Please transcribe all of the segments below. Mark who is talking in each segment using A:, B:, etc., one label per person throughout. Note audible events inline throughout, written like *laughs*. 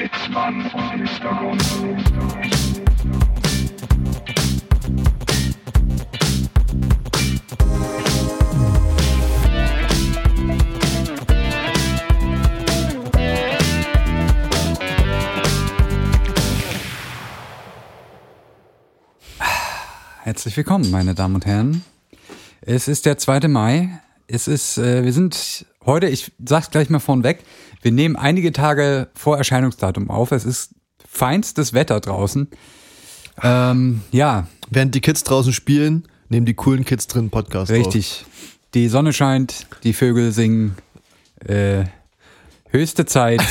A: Sitzmann und Mr. Gonzo.
B: Herzlich willkommen, meine Damen und Herren. Es ist der 2. Mai. Es ist, äh, wir sind heute, ich sag's gleich mal vorneweg, wir nehmen einige Tage vor Erscheinungsdatum auf. Es ist feinstes Wetter draußen. Ähm, ja,
C: Während die Kids draußen spielen, nehmen die coolen Kids drin einen Podcast auf.
B: richtig. Die Sonne scheint, die Vögel singen. Äh, höchste Zeit,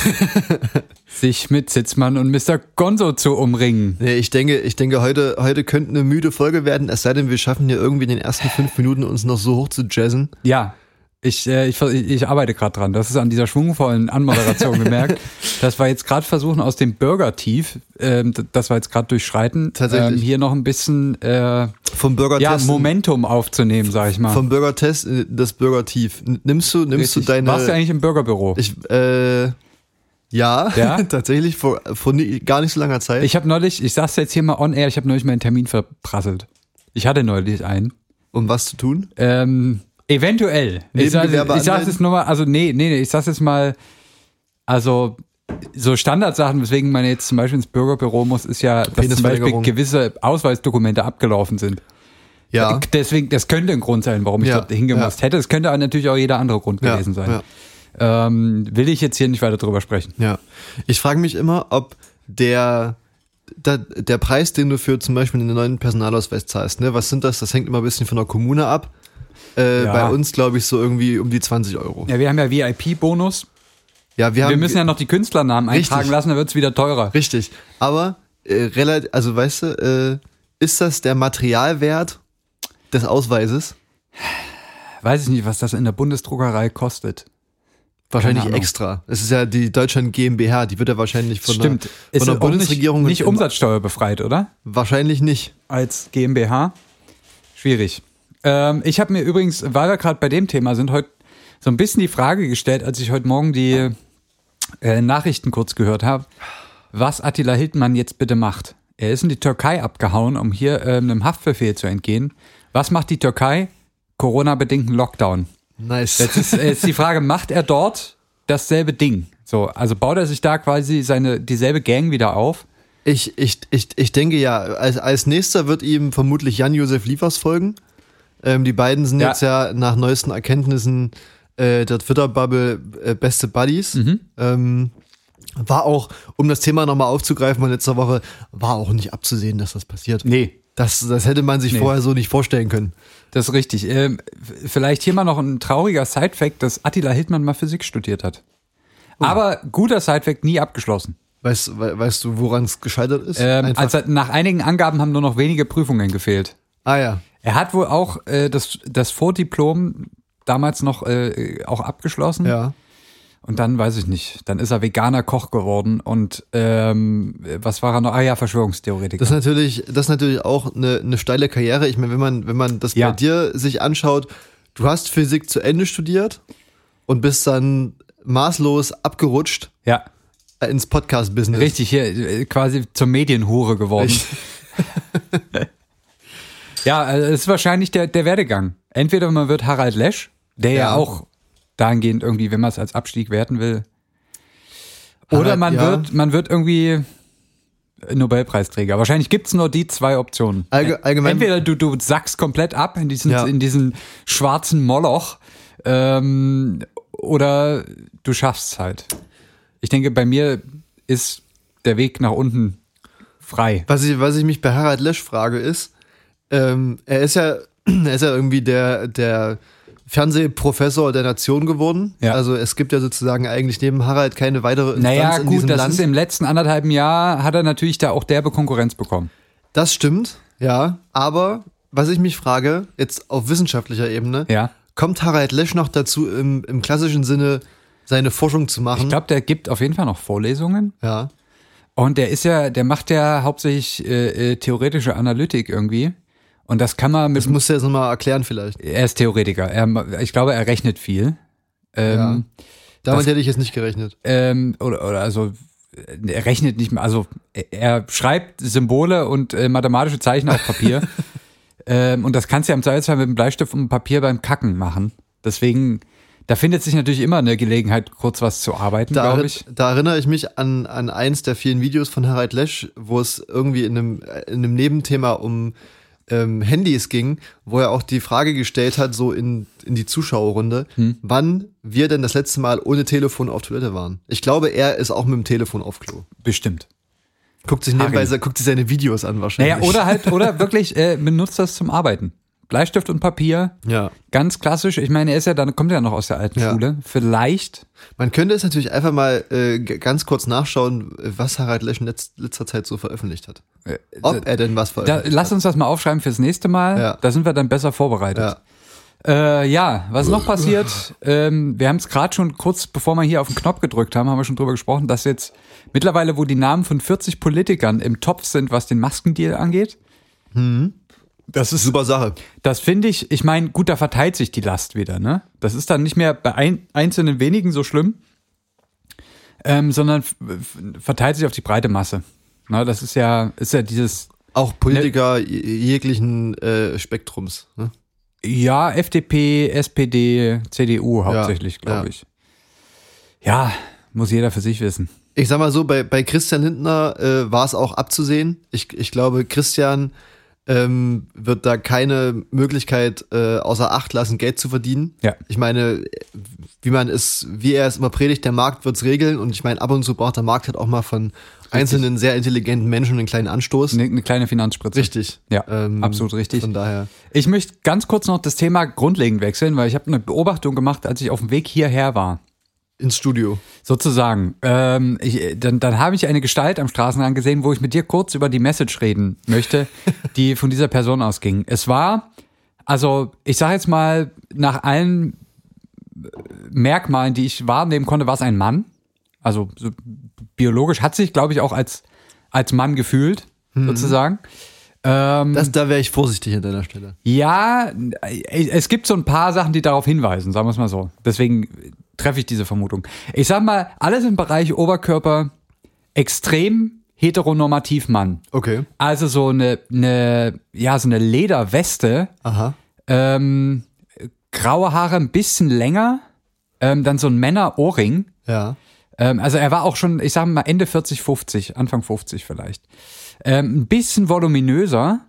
B: *laughs* sich mit Sitzmann und Mr. Gonzo zu umringen.
C: Nee, ich denke, ich denke, heute, heute könnte eine müde Folge werden, es sei denn, wir schaffen hier irgendwie in den ersten fünf Minuten uns noch so hoch zu jazzen.
B: Ja, ich, äh, ich, ich arbeite gerade dran. Das ist an dieser schwungvollen Anmoderation *laughs* gemerkt. dass wir jetzt gerade versuchen, aus dem Bürgertief, ähm, d- das wir jetzt gerade durchschreiten,
C: Tatsächlich.
B: ähm, hier noch ein bisschen äh,
C: Vom
B: ja. Momentum aufzunehmen, sag ich mal.
C: Vom Bürgertest in das Bürgertief. N- Nimmst du, nimmst
B: Richtig.
C: du deine.
B: Warst du eigentlich im Bürgerbüro?
C: ich, äh, ja,
B: Ja? *laughs*
C: tatsächlich vor, vor gar nicht so langer Zeit.
B: Ich habe neulich, ich sag's jetzt hier mal on air, ich habe neulich meinen Termin verprasselt. Ich hatte neulich einen.
C: um was zu tun?
B: Ähm, eventuell. Ich, sag, sag's
C: anmelden?
B: jetzt nur mal, also nee, nee, nee, ich sag's jetzt mal, also so Standardsachen, weswegen man jetzt zum Beispiel ins Bürgerbüro muss, ist ja, dass zum Beispiel gewisse Ausweisdokumente abgelaufen sind.
C: Ja.
B: Deswegen, das könnte ein Grund sein, warum ich
C: Ja,
B: dort hingemusst
C: ja.
B: hätte. Es könnte natürlich auch jeder andere Grund
C: Ja,
B: gewesen sein.
C: ja.
B: Ähm, will ich jetzt hier nicht weiter drüber sprechen.
C: Ja. Ich frage mich immer, ob der, der, der Preis, den du für zum Beispiel einen neuen Personalausweis zahlst, ne, was sind das? Das hängt immer ein bisschen von der Kommune ab. Äh,
B: Ja.
C: Bei uns, glaube ich, so irgendwie um die 20 Euro.
B: Ja, wir haben ja VIP-Bonus.
C: Ja, wir, haben,
B: Wir müssen ja noch die Künstlernamen
C: Richtig.
B: eintragen lassen, dann wird's wieder teurer.
C: Richtig. Aber äh, relativ, also weißt du, äh, ist das der Materialwert des Ausweises?
B: Weiß ich nicht, was das in der Bundesdruckerei kostet.
C: Wahrscheinlich extra. Es ist ja die Deutschland GmbH, die wird ja wahrscheinlich von
B: Stimmt.
C: der, von der Bundesregierung
B: nicht, nicht umsatzsteuerbefreit, oder?
C: Wahrscheinlich nicht.
B: Als GmbH? Schwierig. Ähm, ich habe mir übrigens, weil wir gerade bei dem Thema sind, heute so ein bisschen die Frage gestellt, als ich heute Morgen die äh, Nachrichten kurz gehört habe, was Attila Hildmann jetzt bitte macht. Er ist in die Türkei abgehauen, um hier ähm, einem Haftbefehl zu entgehen. Was macht die Türkei? Corona-bedingten Lockdown.
C: Nice.
B: Jetzt ist, äh, ist die Frage, macht er dort dasselbe Ding? So, also baut er sich da quasi seine dieselbe Gang wieder auf?
C: Ich, ich, ich, ich denke ja, als, als nächster wird ihm vermutlich Jan-Josef Liefers folgen. Ähm, die beiden sind
B: Ja.
C: jetzt ja nach neuesten Erkenntnissen äh, der Twitter-Bubble äh, beste Buddies.
B: Mhm.
C: Ähm, war auch, um das Thema nochmal aufzugreifen von letzter Woche, war auch nicht abzusehen, dass das passiert.
B: Nee,
C: Das, das hätte man sich
B: Nee.
C: vorher so nicht vorstellen können.
B: Das ist richtig. Ähm, vielleicht hier mal noch ein trauriger Sidefact, dass Attila Hildmann mal Physik studiert hat.
C: Oh.
B: Aber guter Sidefact, nie abgeschlossen.
C: Weißt, we- weißt du, woran es gescheitert ist?
B: Ähm, also nach einigen Angaben haben nur noch wenige Prüfungen gefehlt.
C: ah ja.
B: Er hat wohl auch äh, das, das Vordiplom damals noch äh, auch abgeschlossen.
C: Ja.
B: Und dann weiß ich nicht. Dann ist er veganer Koch geworden und ähm, was war er noch? Ah ja, Verschwörungstheoretiker.
C: Das ist natürlich, das ist natürlich auch eine, eine steile Karriere. Ich meine, wenn man, wenn man das
B: Ja.
C: bei dir sich anschaut, du hast Physik zu Ende studiert und bist dann maßlos abgerutscht
B: ja,
C: ins Podcast-Business.
B: richtig. Hier äh, quasi zur Medienhure geworden. *laughs* Ja, also es ist wahrscheinlich der, der Werdegang. Entweder man wird Harald Lesch, der ja,
C: Ja.
B: auch dahingehend irgendwie, wenn man es als Abstieg werten will. Oder
C: Harald,
B: man
C: ja.
B: wird, man wird irgendwie Nobelpreisträger. Wahrscheinlich gibt's nur die zwei Optionen.
C: Allge- allgemein-
B: Entweder du, du sackst komplett ab in diesen,
C: Ja.
B: in diesen schwarzen Moloch, ähm, oder du schaffst es halt. Ich denke, bei mir ist der Weg nach unten frei.
C: Was ich, was ich mich bei Harald Lesch frage, ist, ähm, er ist ja, *clears throat* er ist ja irgendwie der, der Fernsehprofessor der Nation geworden.
B: Ja.
C: Also es gibt ja sozusagen eigentlich neben Harald keine weitere Instanz
B: Naja,
C: in
B: gut,
C: diesem
B: das
C: Land.
B: ist im letzten anderthalben Jahr, hat er natürlich da auch derbe Konkurrenz bekommen.
C: das stimmt, ja. Aber was ich mich frage, jetzt auf wissenschaftlicher Ebene,
B: Ja.
C: kommt Harald Lesch noch dazu, im, im klassischen Sinne seine Forschung zu machen?
B: Ich glaube, der gibt auf jeden Fall noch Vorlesungen.
C: ja.
B: Und der ist ja, der macht ja hauptsächlich äh, äh, theoretische Analytik irgendwie. Und das kann man mit.
C: Das musst du jetzt nochmal erklären vielleicht.
B: er ist Theoretiker. Er, ich glaube, er rechnet viel. Ähm,
C: Damit
B: Das-
C: hätte ich jetzt nicht gerechnet.
B: ähm, oder, oder also er rechnet nicht mehr, also er- schreibt Symbole und äh, mathematische Zeichen auf Papier. *laughs* ähm, und das kannst du ja im Zweifelsfall mit dem Bleistift und Papier beim Kacken machen. Deswegen, da findet sich natürlich immer eine Gelegenheit, kurz was zu arbeiten, glaube ich.
C: da erinnere ich mich an, an eins der vielen Videos von Harald Lesch, wo es irgendwie in einem, in einem Nebenthema um ähm, Handys ging, wo er auch die Frage gestellt hat, so in, in die Zuschauerrunde,
B: Hm.
C: wann wir denn das letzte Mal ohne Telefon auf Toilette waren. Ich glaube, er ist auch mit dem Telefon auf Klo.
B: Bestimmt.
C: Guckt sich nebenbei guckt sich seine Videos an wahrscheinlich.
B: Naja, oder halt, oder wirklich äh, benutzt das zum Arbeiten. Bleistift und Papier,
C: Ja.
B: ganz klassisch. Ich meine, er ist ja dann, kommt ja noch aus der alten
C: Ja.
B: Schule. Vielleicht,
C: Man könnte es natürlich einfach mal äh, ganz kurz nachschauen, was Harald Lesch in letz letzter Zeit so veröffentlicht hat. Ob er denn was
B: da,
C: veröffentlicht
B: lass uns das mal aufschreiben fürs nächste Mal.
C: Ja.
B: Da sind wir dann besser vorbereitet.
C: hat. Ja.
B: Äh, ja, was noch passiert? ähm, wir haben es gerade schon kurz bevor wir hier auf den Knopf gedrückt haben, haben wir schon drüber gesprochen, dass jetzt mittlerweile, wo die Namen von 40 Politikern im Topf sind, was den Maskendeal angeht. Das ist
C: Super Sache.
B: Das finde ich, ich meine, gut, da verteilt sich die Last wieder, ne? Das ist dann nicht mehr bei ein, einzelnen wenigen so schlimm, ähm, sondern verteilt sich auf die breite Masse. Na, das ist ja, ist ja dieses,
C: Auch Politiker je- jeglichen äh, Spektrums. Ne?
B: ja, FDP, SPD, CDU hauptsächlich, glaube
C: ja.
B: ich. Ja, muss jeder für sich wissen.
C: Ich sag mal so, bei, bei Christian Lindner äh, war es auch abzusehen. Ich, ich glaube, Christian ähm, wird da keine Möglichkeit äh, außer Acht lassen, Geld zu verdienen.
B: Ja.
C: Ich meine, wie man es, wie er es immer predigt, der Markt wird's regeln. Und ich meine, ab und zu braucht der Markt halt auch mal von einzelnen sehr intelligenten Menschen einen kleinen Anstoß.
B: Eine, eine kleine Finanzspritze.
C: Richtig.
B: Ja,
C: Ähm,
B: absolut richtig.
C: Von daher.
B: Ich möchte ganz kurz noch das Thema grundlegend wechseln, weil ich habe eine Beobachtung gemacht, als ich auf dem Weg hierher war.
C: Ins Studio.
B: Sozusagen. Ähm, ich, dann dann habe ich eine Gestalt am Straßenrand gesehen, wo ich mit dir kurz über die Message reden möchte, *laughs* die von dieser Person ausging. Es war, also ich sage jetzt mal, nach allen äh, Merkmalen, die ich wahrnehmen konnte, war es ein Mann. Also so biologisch hat sich, glaube ich, auch als, als Mann gefühlt, sozusagen. Ähm,
C: Das, da wäre ich vorsichtig an deiner Stelle.
B: ja, es gibt so ein paar Sachen, die darauf hinweisen, sagen wir es mal so. Deswegen treffe ich diese Vermutung. Ich sag mal, alles im Bereich Oberkörper extrem heteronormativ Mann.
C: Okay.
B: Also so eine, eine ja, so eine Lederweste,
C: Aha.
B: ähm, graue Haare ein bisschen länger, ähm, dann so ein Männerohrring.
C: Ja.
B: Ähm, also er war auch schon, ich sag mal, Ende 40, 50, Anfang 50 vielleicht. Ähm, ein bisschen voluminöser,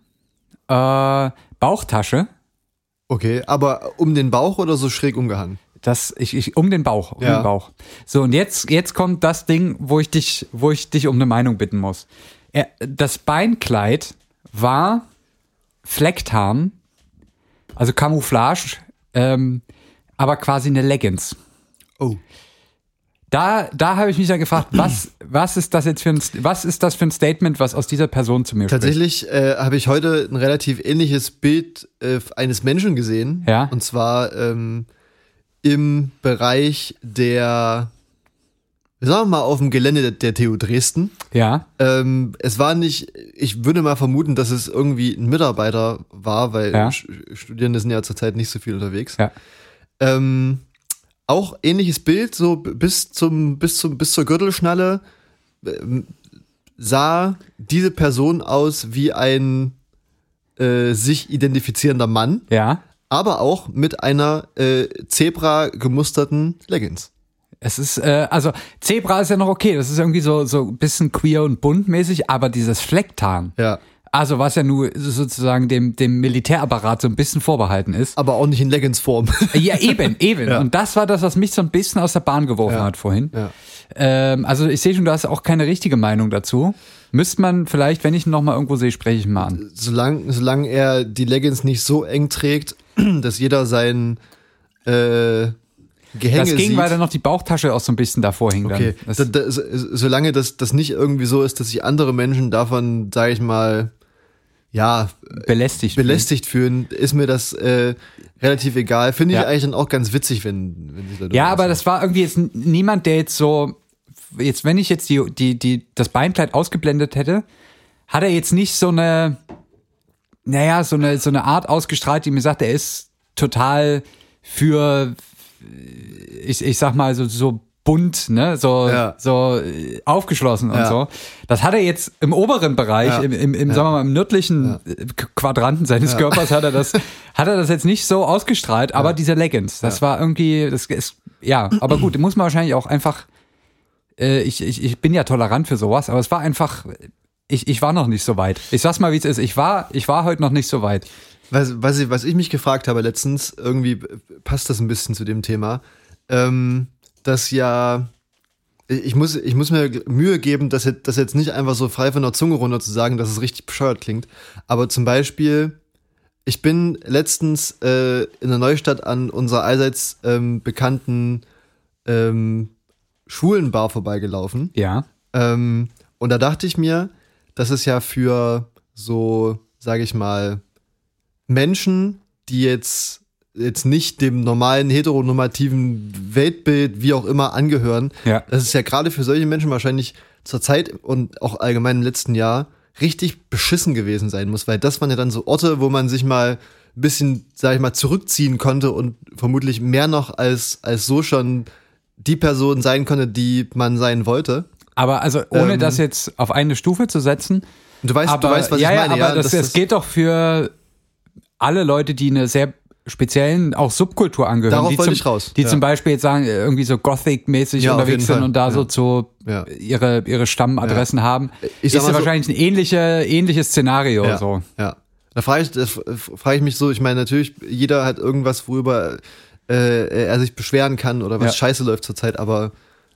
B: äh, Bauchtasche.
C: Okay. Aber um den Bauch oder so schräg umgehangen?
B: Das, ich, ich, um den Bauch, um
C: Ja.
B: den Bauch. So, und jetzt, jetzt kommt das Ding, wo ich dich, wo ich dich um eine Meinung bitten muss. Er, das Beinkleid war Flecktarn, also Camouflage, ähm, aber quasi eine Leggings.
C: Oh.
B: Da, da habe ich mich ja gefragt, was, was ist das jetzt für ein, was ist das für ein Statement, was aus dieser Person zu mir spricht?
C: Tatsächlich äh, habe ich heute ein relativ ähnliches Bild äh, eines Menschen gesehen.
B: Ja.
C: Und zwar ähm, im Bereich der, sagen wir mal, auf dem Gelände der, der TU Dresden.
B: Ja,
C: Ähm, es war nicht, ich würde mal vermuten, dass es irgendwie ein Mitarbeiter war, weil
B: Ja.
C: Studierende sind ja zurzeit nicht so viel unterwegs.
B: ja.
C: Ähm, auch ähnliches Bild, so bis zum, bis zum, bis zur Gürtelschnalle ähm, sah diese Person aus wie ein äh, sich identifizierender Mann,
B: Ja.
C: Aber auch mit einer äh, Zebra gemusterten Leggings.
B: Es ist, äh, also Zebra ist ja noch okay, das ist irgendwie so, so ein bisschen queer und bunt mäßig, aber dieses Flecktarn,
C: Ja.
B: also was ja nur sozusagen dem, dem Militärapparat so ein bisschen vorbehalten ist.
C: Aber auch nicht in Leggings-Form.
B: Ja, eben, eben. *laughs*
C: Ja.
B: Und das war das, was mich so ein bisschen aus der Bahn geworfen
C: Ja.
B: hat vorhin.
C: Ja.
B: Ähm, also ich sehe schon, du hast auch keine richtige Meinung dazu. Müsste man vielleicht, wenn ich ihn noch mal irgendwo sehe, spreche ich ihn mal an.
C: Solange solang er die Leggings nicht so eng trägt, *clears throat* dass jeder sein äh, Gehänge
B: Das ging,
C: sieht.
B: weil dann noch die Bauchtasche auch so ein bisschen davor hing.
C: Okay.
B: Das,
C: da, da, so- solange das, das nicht irgendwie so ist, dass sich andere Menschen davon, sage ich mal, ja,
B: belästigt.
C: belästigt fühlen, ist mir das äh, relativ egal. Finde ich
B: Ja.
C: eigentlich dann auch ganz witzig, wenn, wenn sich Leute
B: Ja, aber das war irgendwie jetzt niemand, der jetzt so, jetzt wenn ich jetzt die, die, die, das Beinkleid ausgeblendet hätte, hat er jetzt nicht so eine, naja, so eine, so eine Art ausgestrahlt, die mir sagt, er ist total für, ich, ich sag mal, so, so bunt, ne, so,
C: Ja.
B: so äh, aufgeschlossen und
C: Ja.
B: so. Das hat er jetzt im oberen Bereich,
C: Ja.
B: im, im, im sagen wir mal, im nördlichen äh, Qu- Quadranten seines
C: Ja.
B: Körpers hat er das, *laughs* hat er das jetzt nicht so ausgestrahlt, aber diese Leggings, das war irgendwie, das ist, ja, aber gut, muss man wahrscheinlich auch einfach, äh, ich, ich, ich bin ja tolerant für sowas, aber es war einfach, ich, ich war noch nicht so weit. Ich sag's mal, wie es ist. Ich war, ich war heute noch nicht so weit.
C: Was, was, ich, was ich mich gefragt habe letztens, irgendwie passt das ein bisschen zu dem Thema, ähm, dass ja, ich muss, ich muss mir Mühe geben, das jetzt, das jetzt nicht einfach so frei von der Zunge runter zu sagen, dass es richtig bescheuert klingt. Aber zum Beispiel, ich bin letztens äh, in der Neustadt an unserer allseits ähm, bekannten ähm, Schulenbar vorbeigelaufen.
B: Ja.
C: Ähm, und da dachte ich mir, dass es ja für so, sage ich mal, Menschen, die jetzt, jetzt nicht dem normalen heteronormativen Weltbild, wie auch immer, angehören,
B: Ja.
C: dass es ja gerade für solche Menschen wahrscheinlich zur Zeit und auch allgemein im letzten Jahr richtig beschissen gewesen sein muss, weil das waren ja dann so Orte, wo man sich mal ein bisschen, sag ich mal, zurückziehen konnte und vermutlich mehr noch als, als so schon die Person sein konnte, die man sein wollte.
B: Aber also ohne
C: Ähm,
B: das jetzt auf eine Stufe zu setzen.
C: Du weißt,
B: aber,
C: du weißt, was
B: ja,
C: ich meine,
B: ja,
C: ja?
B: aber das,
C: dass
B: das geht doch für alle Leute, die eine sehr speziellen auch Subkultur angehören.
C: Darauf
B: die
C: wollte
B: zum,
C: ich raus,
B: Die
C: ja.
B: zum Beispiel jetzt sagen, irgendwie so Gothic-mäßig
C: Ja,
B: unterwegs sind und da
C: ja.
B: so zu
C: Ja.
B: ihre, ihre Stammadressen haben.
C: Ich
B: ist ja
C: so-
B: wahrscheinlich ein ähnliche, ähnliches Szenario.
C: ja,
B: So.
C: ja. Da frage ich, das frage ich mich so, ich meine, natürlich, jeder hat irgendwas, worüber äh, er sich beschweren kann oder was
B: Ja.
C: scheiße läuft zurzeit, aber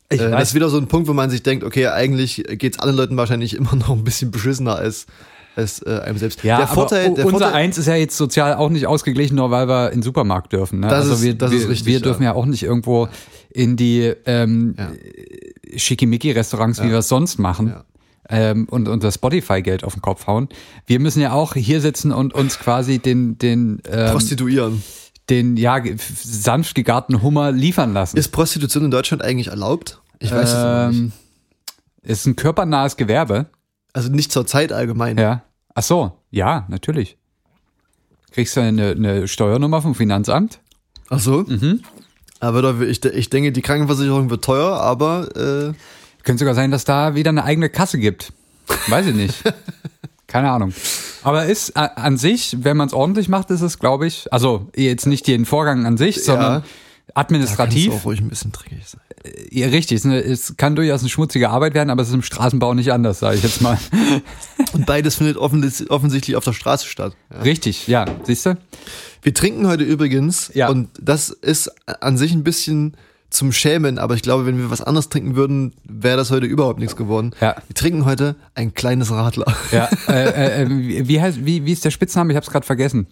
B: Ich
C: äh,
B: weiß.
C: das ist wieder so ein Punkt, wo man sich denkt, okay, eigentlich geht's allen Leuten wahrscheinlich *laughs* immer noch ein bisschen beschissener als, als äh, einem selbst.
B: Ja,
C: der Vorteil,
B: aber
C: der
B: unser
C: Vorteil,
B: Eins ist ja jetzt sozial auch nicht ausgeglichen, nur weil wir in den Supermarkt dürfen. Ne?
C: Das
B: also
C: ist-
B: wir,
C: das
B: wir,
C: ist richtig,
B: wir
C: ja.
B: dürfen ja auch nicht irgendwo in die ähm,
C: Ja.
B: Schickimicki-Restaurants, wie wir es sonst machen.
C: Ja.
B: Ähm, und unser Spotify-Geld auf den Kopf hauen. Wir müssen ja auch hier sitzen und uns quasi den, den, ähm,
C: Prostituieren.
B: Den ja, sanft gegarten Hummer liefern lassen.
C: Ist Prostitution in Deutschland eigentlich erlaubt? Ich weiß es nicht.
B: ähm, ist ein körpernahes Gewerbe.
C: Also nicht zur Zeit allgemein.
B: Ja. Ach so, ja, natürlich. Kriegst du eine, eine Steuernummer vom Finanzamt?
C: Ach so?
B: Mhm.
C: Aber da, ich, ich denke, die Krankenversicherung wird teuer, aber äh,
B: Könnte sogar sein, dass da wieder eine eigene Kasse gibt. Weiß ich nicht. *laughs* Keine Ahnung. Aber ist a- an sich, wenn man es ordentlich macht, ist es, glaube ich, also jetzt nicht den Vorgang an sich, sondern
C: es
B: administrativ.
C: auch ruhig ein bisschen dreckig sein.
B: Ja, richtig, es ist eine- es kann durchaus eine schmutzige Arbeit werden, aber es ist im Straßenbau nicht anders, sage ich jetzt mal. *laughs*
C: Und beides findet offens- offensichtlich auf der Straße statt. Ja.
B: Richtig, ja, siehst du?
C: Wir trinken heute übrigens,
B: Ja.
C: und das ist an sich ein bisschen zum Schämen, aber ich glaube, wenn wir was anderes trinken würden, wäre das heute überhaupt nichts geworden.
B: Ja.
C: Wir trinken heute ein kleines Radler.
B: Ja, *laughs* äh, äh, wie, wie, heißt, wie, wie ist der Spitzname? Ich habe es gerade vergessen.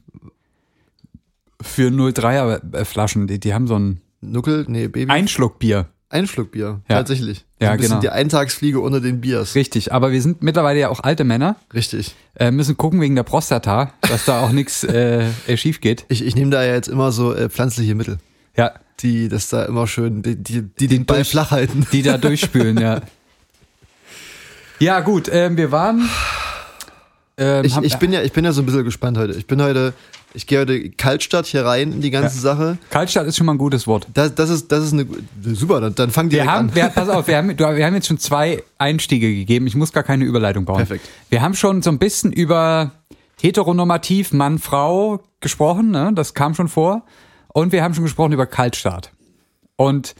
B: Für 03er äh, Flaschen, die, die haben so ein
C: Nuckel, nee, Baby.
B: Einschluckbier.
C: Ein Schluck Bier,
B: Ja.
C: tatsächlich.
B: Ja,
C: ein bisschen
B: genau.
C: die Eintagsfliege unter den Biers.
B: Richtig, aber wir sind mittlerweile ja auch alte Männer,
C: Richtig.
B: äh, müssen gucken wegen der Prostata, dass da auch *laughs* nichts äh, äh, schief geht.
C: Ich, ich nehme da ja jetzt immer so äh, pflanzliche Mittel,
B: Ja,
C: die das da immer schön, die, die, die den Ball
B: durch-
C: flach halten.
B: die da durchspülen, ja. *laughs* Ja, gut, ähm, wir waren. Ähm,
C: Ich, ich, bin ja, ich bin ja so ein bisschen gespannt heute. Ich bin heute, ich gehe heute Kaltstart hier rein in die ganze
B: Ja.
C: Sache.
B: Kaltstadt ist schon mal ein gutes Wort.
C: Das, das ist, das ist eine, super, dann, dann fang
B: Wir
C: direkt
B: haben,
C: an.
B: wir, pass auf, wir haben, *laughs* du, wir haben jetzt schon zwei Einstiege gegeben. Ich muss gar keine Überleitung bauen.
C: Perfekt.
B: Wir haben schon so ein bisschen über heteronormativ Mann-Frau gesprochen, ne? das kam schon vor. Und wir haben schon gesprochen über Kaltstart. Und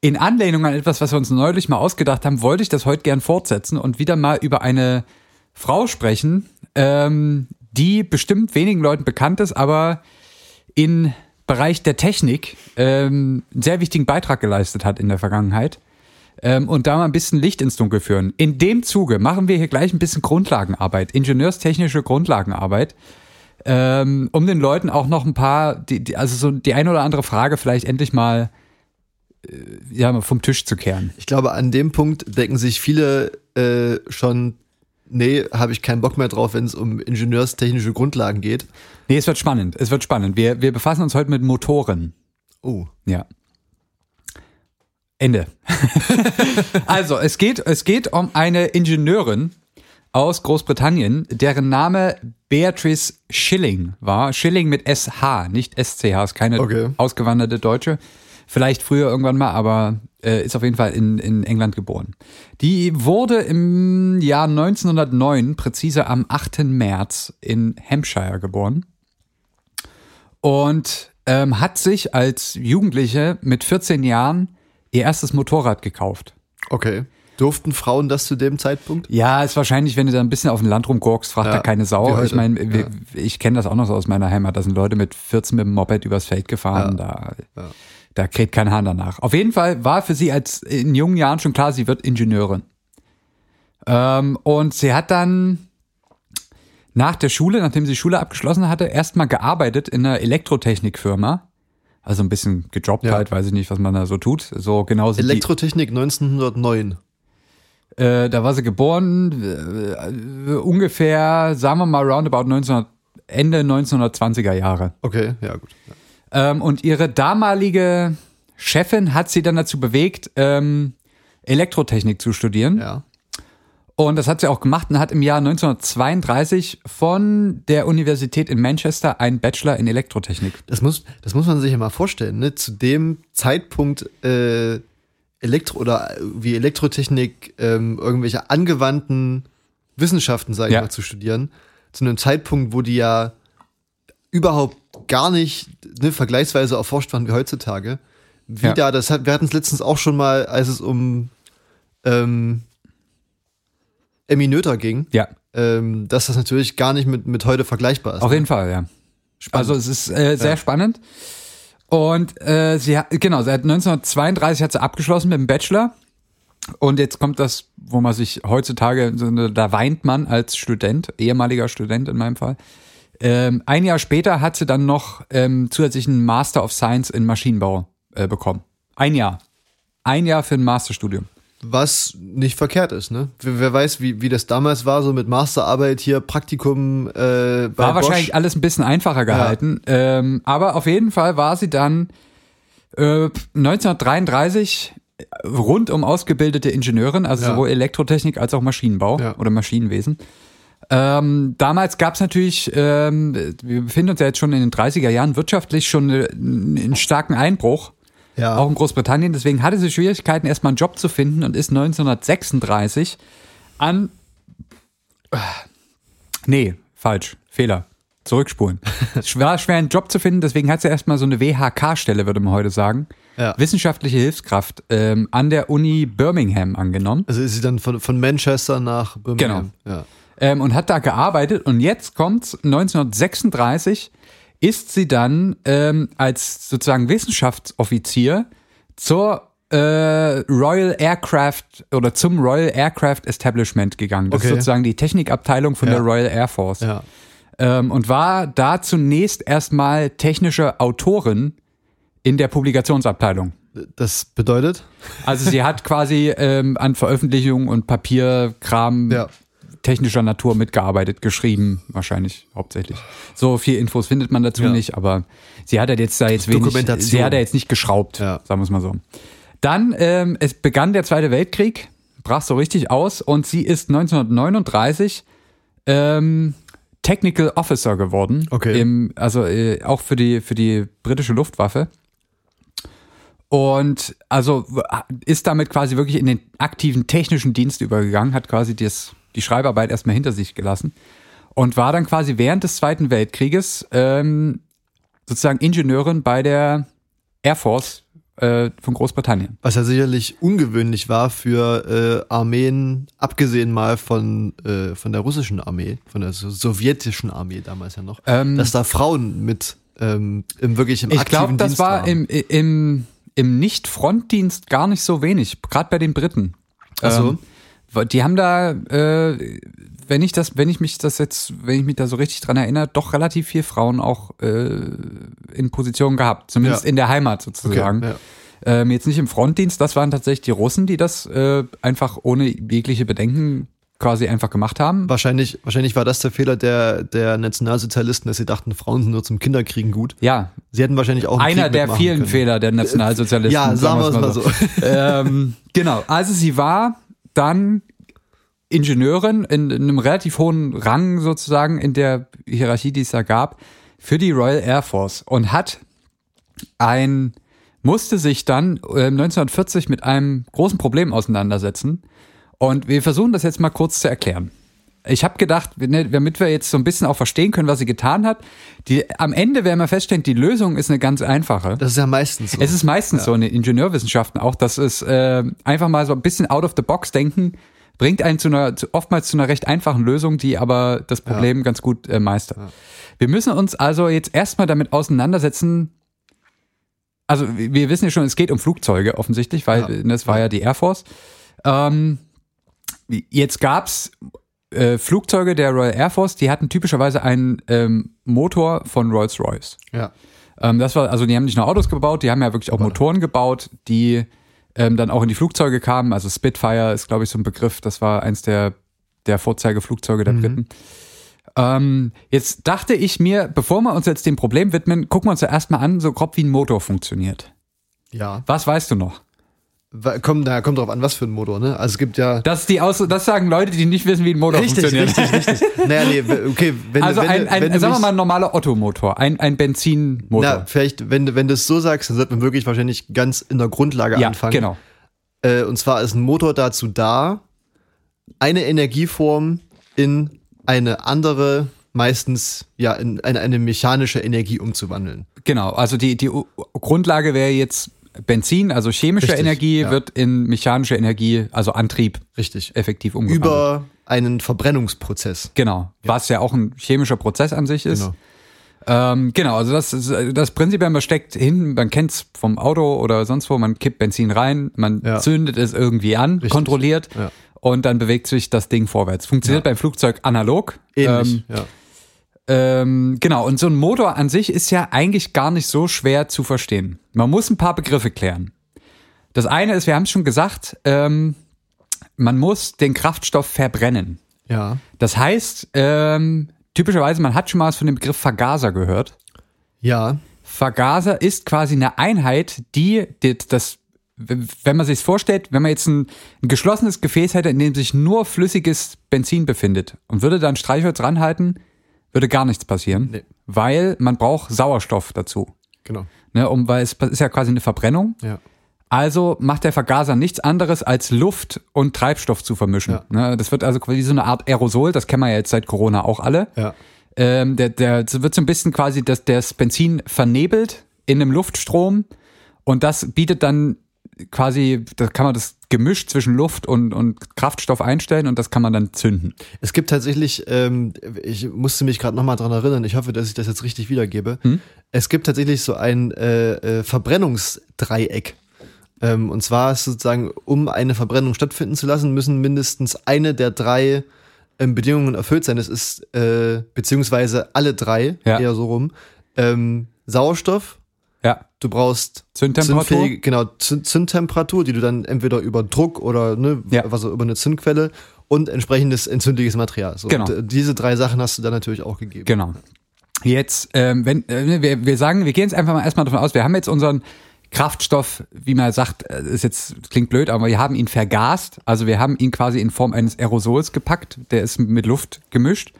B: in Anlehnung an etwas, was wir uns neulich mal ausgedacht haben, wollte ich das heute gern fortsetzen und wieder mal über eine Frau sprechen, ähm, die bestimmt wenigen Leuten bekannt ist, aber im Bereich der Technik ähm, einen sehr wichtigen Beitrag geleistet hat in der Vergangenheit. Ähm, und da mal ein bisschen Licht ins Dunkel führen. In dem Zuge machen wir hier gleich ein bisschen Grundlagenarbeit, ingenieurstechnische Grundlagenarbeit, ähm, um den Leuten auch noch ein paar, die, die, also so die eine oder andere Frage vielleicht endlich mal äh, ja, vom Tisch zu kehren.
C: Ich glaube, an dem Punkt denken sich viele äh, schon, nee, habe ich keinen Bock mehr drauf, wenn es um ingenieurstechnische Grundlagen geht.
B: Nee, es wird spannend. Es wird spannend. Wir, wir befassen uns heute mit Motoren.
C: Oh.
B: Ja. Ende. *laughs* also, es geht, es geht um eine Ingenieurin aus Großbritannien, deren Name Beatrice Schilling war. Schilling mit SH, nicht SCH, ist keine
C: Okay.
B: ausgewanderte Deutsche. Vielleicht früher irgendwann mal, aber äh, ist auf jeden Fall in, in England geboren. Die wurde im Jahr 1909, präzise am 8. März, in Hampshire geboren. Und ähm, hat sich als Jugendliche mit 14 Jahren ihr erstes Motorrad gekauft.
C: Okay. Durften Frauen das zu dem Zeitpunkt?
B: Ja, ist wahrscheinlich, wenn du da ein bisschen auf dem Land rumgurkst, fragt
C: Ja,
B: da keine Sau. Ich meine,
C: Ja.
B: ich kenne das auch noch so aus meiner Heimat. Da sind Leute mit 14 mit dem Moped übers Feld gefahren. Da,
C: Ja.
B: da kräht kein Hahn danach. Auf jeden Fall war für sie als in jungen Jahren schon klar, sie wird Ingenieurin. Ähm, und sie hat dann nach der Schule, nachdem sie Schule abgeschlossen hatte, erstmal gearbeitet in einer Elektrotechnikfirma. Also ein bisschen gejobbt
C: Ja.
B: halt, weiß ich nicht, was man da so tut. So genauso die-
C: Elektrotechnik 1909.
B: Äh, da war sie geboren, äh, äh, ungefähr, sagen wir mal, roundabout 1900, Ende 1920er Jahre.
C: Okay, ja gut. Ja.
B: Ähm, und ihre damalige Chefin hat sie dann dazu bewegt, ähm, Elektrotechnik zu studieren.
C: ja.
B: Und das hat sie auch gemacht und hat im Jahr 1932 von der Universität in Manchester einen Bachelor in Elektrotechnik.
C: Das muss, das muss man sich ja mal vorstellen. Ne? Zu dem Zeitpunkt äh, Elektro oder wie Elektrotechnik ähm, irgendwelche angewandten Wissenschaften, sage ich
B: Ja.
C: mal, zu studieren. Zu einem Zeitpunkt, wo die ja überhaupt gar nicht ne, vergleichsweise erforscht waren wie heutzutage. Wie
B: Ja.
C: da, das hat, wir hatten es letztens auch schon mal, als es um ähm, Emmy Noether ging,
B: Ja,
C: ähm, dass das natürlich gar nicht mit, mit heute vergleichbar ist.
B: auf jeden Fall, ja. Also es ist äh, sehr
C: Ja.
B: spannend. Und äh, sie hat, genau, seit 1932 hat sie abgeschlossen mit dem Bachelor. Und jetzt kommt das, wo man sich heutzutage, da weint man als Student, ehemaliger Student in meinem Fall. Ähm, ein Jahr später hat sie dann noch ähm, zusätzlichen Master of Science in Maschinenbau äh, bekommen. Ein Jahr. Ein Jahr für ein Masterstudium.
C: Was nicht verkehrt ist, ne? Wer, wer weiß, wie, wie das damals war, so mit Masterarbeit hier, Praktikum äh, bei
B: War
C: Bosch.
B: wahrscheinlich alles ein bisschen einfacher gehalten. Ähm, aber auf jeden Fall war sie dann äh, 1933 rundum ausgebildete Ingenieurin, also
C: Ja.
B: sowohl Elektrotechnik als auch Maschinenbau
C: Ja.
B: oder Maschinenwesen. Ähm, damals gab es natürlich, ähm, wir befinden uns ja jetzt schon in den 30er Jahren, wirtschaftlich schon äh, einen starken Einbruch,
C: Ja.
B: auch in Großbritannien. Deswegen hatte sie Schwierigkeiten, erstmal einen Job zu finden und ist 1936 an. Nee, falsch. Fehler. Zurückspulen. *laughs* es war schwer, einen Job zu finden, deswegen hat sie erstmal so eine WHK-Stelle, würde man heute sagen.
C: Ja.
B: Wissenschaftliche Hilfskraft ähm, an der Uni Birmingham angenommen.
C: Also ist sie dann von, von Manchester nach Birmingham. Genau. Ja.
B: ähm, und hat da gearbeitet. Und jetzt kommt's 1936 ist sie dann ähm, als sozusagen Wissenschaftsoffizier zur äh, Royal Aircraft oder zum Royal Aircraft Establishment gegangen. Das
C: Okay.
B: ist sozusagen die Technikabteilung von
C: Ja.
B: der Royal Air Force.
C: ja.
B: Ähm, und war da zunächst erstmal technische Autorin in der Publikationsabteilung.
C: Das bedeutet?
B: Also sie hat quasi ähm, an Veröffentlichungen und Papierkram
C: Ja.
B: Technischer Natur mitgearbeitet, geschrieben, wahrscheinlich hauptsächlich. So viel Infos findet man dazu
C: Ja.
B: nicht, aber sie hat ja jetzt da jetzt wenig,
C: Dokumentation.
B: sie hat ja jetzt nicht geschraubt,
C: Ja.
B: sagen wir es mal so. Dann, ähm, es begann der Zweite Weltkrieg, brach so richtig aus und sie ist 1939 ähm, Technical Officer geworden.
C: Okay.
B: Im, also äh, auch für die, für die britische Luftwaffe. Und also ist damit quasi wirklich in den aktiven technischen Dienst übergegangen, hat quasi das, die Schreibarbeit erstmal hinter sich gelassen und war dann quasi während des Zweiten Weltkrieges ähm, sozusagen Ingenieurin bei der Air Force äh, von Großbritannien.
C: Was ja sicherlich ungewöhnlich war für äh, Armeen, abgesehen mal von, äh, von der russischen Armee, von der so sowjetischen Armee damals ja noch,
B: Ähm,
C: dass da Frauen mit ähm, im wirklich im
B: Ich
C: aktiven
B: glaube, das
C: Dienst
B: war im, im, im Nicht-Frontdienst gar nicht so wenig, gerade bei den Briten.
C: Ach so.
B: Ähm, die haben da, äh, wenn ich das, wenn ich mich das jetzt, wenn ich mich da so richtig dran erinnere, doch relativ viel Frauen auch äh, in Positionen gehabt, zumindest
C: Ja.
B: in der Heimat sozusagen.
C: ja.
B: Ähm, jetzt nicht im Frontdienst, das waren tatsächlich die Russen, die das äh, einfach ohne jegliche Bedenken quasi einfach gemacht haben.
C: Wahrscheinlich, wahrscheinlich war das der Fehler der, der Nationalsozialisten, dass sie dachten, Frauen sind nur zum Kinderkriegen gut.
B: Ja,
C: Sie hätten wahrscheinlich auch einen
B: einer der vielen
C: können.
B: Fehler der Nationalsozialisten.
C: Ja, sagen wir es mal so. *laughs*
B: ähm, genau, also sie war dann Ingenieurin in, in einem relativ hohen Rang sozusagen in der Hierarchie, die es da gab, für die Royal Air Force und hat ein musste sich dann äh, 1940 mit einem großen Problem auseinandersetzen. Und wir versuchen das jetzt mal kurz zu erklären. Ich habe gedacht, ne, damit wir jetzt so ein bisschen auch verstehen können, was sie getan hat, die, am Ende werden wir feststellen, die Lösung ist eine ganz einfache.
C: Das ist ja meistens so.
B: Es ist meistens so in den Ingenieurwissenschaften auch, dass es äh, einfach mal so ein bisschen out of the box denken bringt einen zu einer, zu, oftmals zu einer recht einfachen Lösung, die aber das Problem ganz gut äh, meistert. Wir müssen uns also jetzt erstmal damit auseinandersetzen. Also wir wissen ja schon, es geht um Flugzeuge offensichtlich, weil
C: Ja.
B: das war ja die Air Force. Ähm, jetzt gab's äh, Flugzeuge der Royal Air Force, die hatten typischerweise einen ähm, Motor von Rolls-Royce.
C: ja.
B: Ähm, das war, also die haben nicht nur Autos gebaut, die haben ja wirklich auch Motoren gebaut, die ähm, dann auch in die Flugzeuge kamen. Also Spitfire ist, glaube ich, so ein Begriff. Das war eins der, der Vorzeigeflugzeuge der Briten. Ähm, jetzt dachte ich mir, bevor wir uns jetzt dem Problem widmen, gucken wir uns ja erstmal an, so grob wie ein Motor funktioniert.
C: Ja.
B: Was weißt du noch?
C: Kommt, da kommt drauf an, was für ein Motor, ne? Also es gibt ja.
B: Das, die Aus das sagen Leute, die nicht wissen, wie ein Motor funktioniert.
C: richtig, richtig. *laughs* naja, nee, okay, wenn
B: also
C: wenn,
B: ein, ein
C: wenn
B: sagen wir mal, ein normaler Otto-Motor, ein, ein Benzinmotor.
C: Na, vielleicht, wenn, du- wenn du es so sagst, dann sollte man wirklich wahrscheinlich ganz in der Grundlage
B: ja,
C: anfangen.
B: genau.
C: Äh, und zwar ist ein Motor dazu da, eine Energieform in eine andere, meistens ja in eine, eine mechanische Energie umzuwandeln.
B: Genau, also die, die Grundlage wäre jetzt Benzin, also chemische
C: Richtig,
B: Energie
C: ja.
B: wird in mechanische Energie, also Antrieb,
C: Richtig.
B: effektiv umgewandelt.
C: Über einen Verbrennungsprozess.
B: Genau, was ja auch ein chemischer Prozess an sich ist.
C: Genau.
B: Ähm, genau, also das, ist, das Prinzip, man steckt hin, man kennt es vom Auto oder sonst wo, man kippt Benzin rein, man
C: Ja.
B: zündet es irgendwie an,
C: Richtig.
B: kontrolliert
C: Ja.
B: und dann bewegt sich das Ding vorwärts. Funktioniert beim Flugzeug analog.
C: Ähnlich.
B: Ähm,
C: ja.
B: Ähm, genau, und so ein Motor an sich ist ja eigentlich gar nicht so schwer zu verstehen. Man muss ein paar Begriffe klären. Das eine ist, wir haben es schon gesagt, ähm, man muss den Kraftstoff verbrennen.
C: ja.
B: Das heißt, ähm, typischerweise, man hat schon mal was von dem Begriff Vergaser gehört.
C: Ja.
B: Vergaser ist quasi eine Einheit, die, die das, wenn man sich vorstellt, wenn man jetzt ein, ein geschlossenes Gefäß hätte, in dem sich nur flüssiges Benzin befindet und würde da ein Streichholz ranhalten, würde gar nichts passieren,
C: Nee.
B: weil man braucht Sauerstoff dazu.
C: Genau.
B: Ne, um, weil es ist ja quasi eine Verbrennung.
C: Ja.
B: Also macht der Vergaser nichts anderes als Luft und Treibstoff zu vermischen.
C: Ja.
B: Ne, das wird also quasi so eine Art Aerosol, das kennen wir ja jetzt seit Corona auch alle.
C: Ja.
B: Ähm, der, der wird so ein bisschen quasi das, das Benzin vernebelt in einem Luftstrom und das bietet dann quasi, da kann man das Gemisch zwischen Luft und, und Kraftstoff einstellen und das kann man dann zünden.
C: Es gibt tatsächlich, ähm, ich musste mich gerade nochmal dran erinnern, ich hoffe, dass ich das jetzt richtig wiedergebe. Es gibt tatsächlich so ein äh, äh, Verbrennungsdreieck. Ähm, und zwar ist sozusagen, um eine Verbrennung stattfinden zu lassen, müssen mindestens eine der drei ähm, Bedingungen erfüllt sein. Das ist, äh, beziehungsweise alle drei,
B: Ja.
C: eher so rum. Ähm, Sauerstoff,
B: Ja,
C: du brauchst
B: Zündtemperatur.
C: genau, Zünd Zündtemperatur, die du dann entweder über Druck oder ne,
B: Ja.
C: was über eine Zündquelle und entsprechendes entzündliches Material. So,
B: Genau.
C: Diese drei Sachen hast du dann natürlich auch gegeben.
B: Genau. Jetzt, ähm, wenn äh, wir, wir sagen, wir gehen jetzt einfach mal erstmal davon aus, wir haben jetzt unseren Kraftstoff, wie man sagt, äh, ist jetzt klingt blöd, aber wir haben ihn vergast. Also wir haben ihn quasi in Form eines Aerosols gepackt, der ist mit Luft gemischt.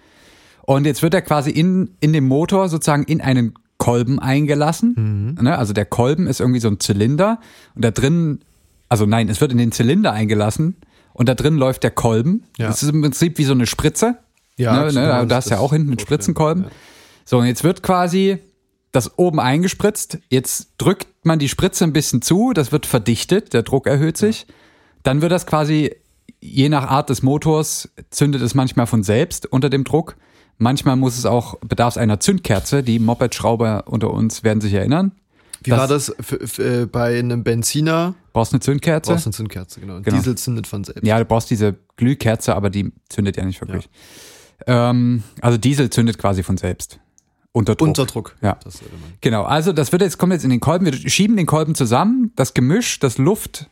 B: Und jetzt wird er quasi in, in dem Motor sozusagen in einen Kolben eingelassen. Ne? Also der Kolben ist irgendwie so ein Zylinder und da drin, also nein, es wird in den Zylinder eingelassen und da drin läuft der Kolben.
C: Ja.
B: Das ist im Prinzip wie so eine Spritze.
C: Ja,
B: ne, ne, da
C: Das-
B: hast du ja auch hinten einen. Spritzenkolben.
C: Ja.
B: So, und jetzt wird quasi das oben eingespritzt. Jetzt drückt man die Spritze ein bisschen zu, das wird verdichtet, der Druck erhöht sich. Dann wird das quasi, je nach Art des Motors, zündet es manchmal von selbst unter dem Druck. Manchmal muss es auch, bedarf es einer Zündkerze. Die Moped-Schrauber unter uns werden sich erinnern.
C: Wie war das äh, bei einem Benziner?
B: Brauchst eine Zündkerze?
C: Brauchst du eine Zündkerze, genau.
B: Genau.
C: Diesel zündet von selbst.
B: Ja, du brauchst diese Glühkerze, aber die zündet ja nicht wirklich. Ähm, also Diesel zündet quasi von selbst. Unter Druck.
C: Unter Druck.
B: Ja. Genau, also das wird jetzt, kommt jetzt in den Kolben, wir schieben den Kolben zusammen, das Gemisch, das Luft,